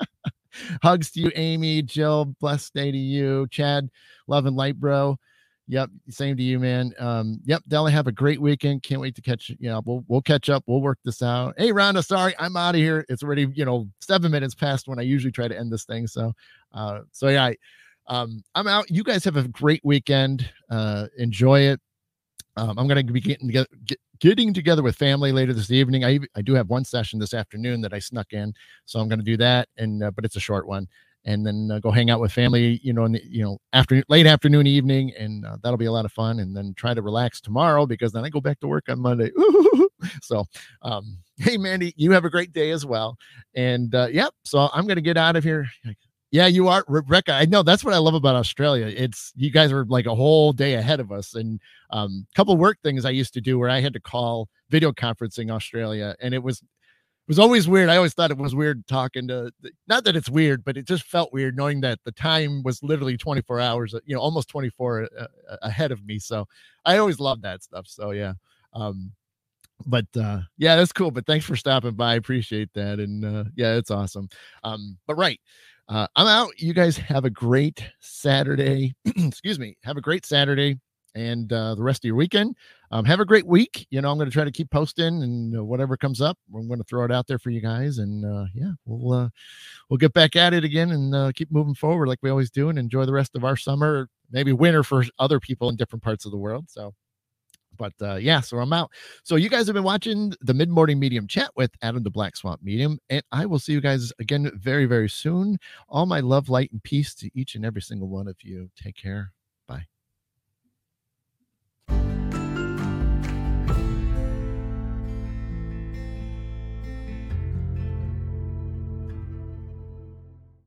[LAUGHS] hugs to you, Amy, Jill, blessed day to you, Chad, love and light, bro. Yep, same to you, man. Um, yep, Della, have a great weekend. Can't wait to catch. You know, we'll we'll catch up. We'll work this out. Hey, Rhonda, sorry, I'm out of here. It's already you know seven minutes past when I usually try to end this thing. So, uh, so yeah, um, I'm out. You guys have a great weekend. Uh, enjoy it. Um, I'm going to be getting together, get, getting together with family later this evening. I I do have one session this afternoon that I snuck in, so I'm going to do that. And uh, but it's a short one, and then uh, go hang out with family. You know, in the you know after late afternoon, evening, and uh, that'll be a lot of fun. And then try to relax tomorrow because then I go back to work on Monday. [LAUGHS] so, um, [LAUGHS] hey Mandy, you have a great day as well. And uh, yep, so I'm going to get out of here. Yeah, you are, Rebecca. I know that's what I love about Australia. It's you guys are like a whole day ahead of us. And a um, couple work things I used to do where I had to call video conferencing Australia, and it was it was always weird. I always thought it was weird talking to. Not that it's weird, but it just felt weird knowing that the time was literally 24 hours, you know, almost 24 uh, uh, ahead of me. So I always loved that stuff. So yeah. Um, but uh yeah that's cool but thanks for stopping by I appreciate that and uh yeah it's awesome um but right uh, I'm out. You guys have a great Saturday. [CLEARS THROAT] Excuse me. Have a great Saturday and uh, the rest of your weekend. Um, have a great week. You know, I'm going to try to keep posting and uh, whatever comes up, I'm going to throw it out there for you guys. And uh, yeah, we'll uh, we'll get back at it again and uh, keep moving forward like we always do, and enjoy the rest of our summer, maybe winter for other people in different parts of the world. So but uh, yeah, so I'm out. So you guys have been watching the mid morning medium chat with Adam the Black Swamp Medium, and I will see you guys again very, very soon. All my love, light, and peace to each and every single one of you. Take care.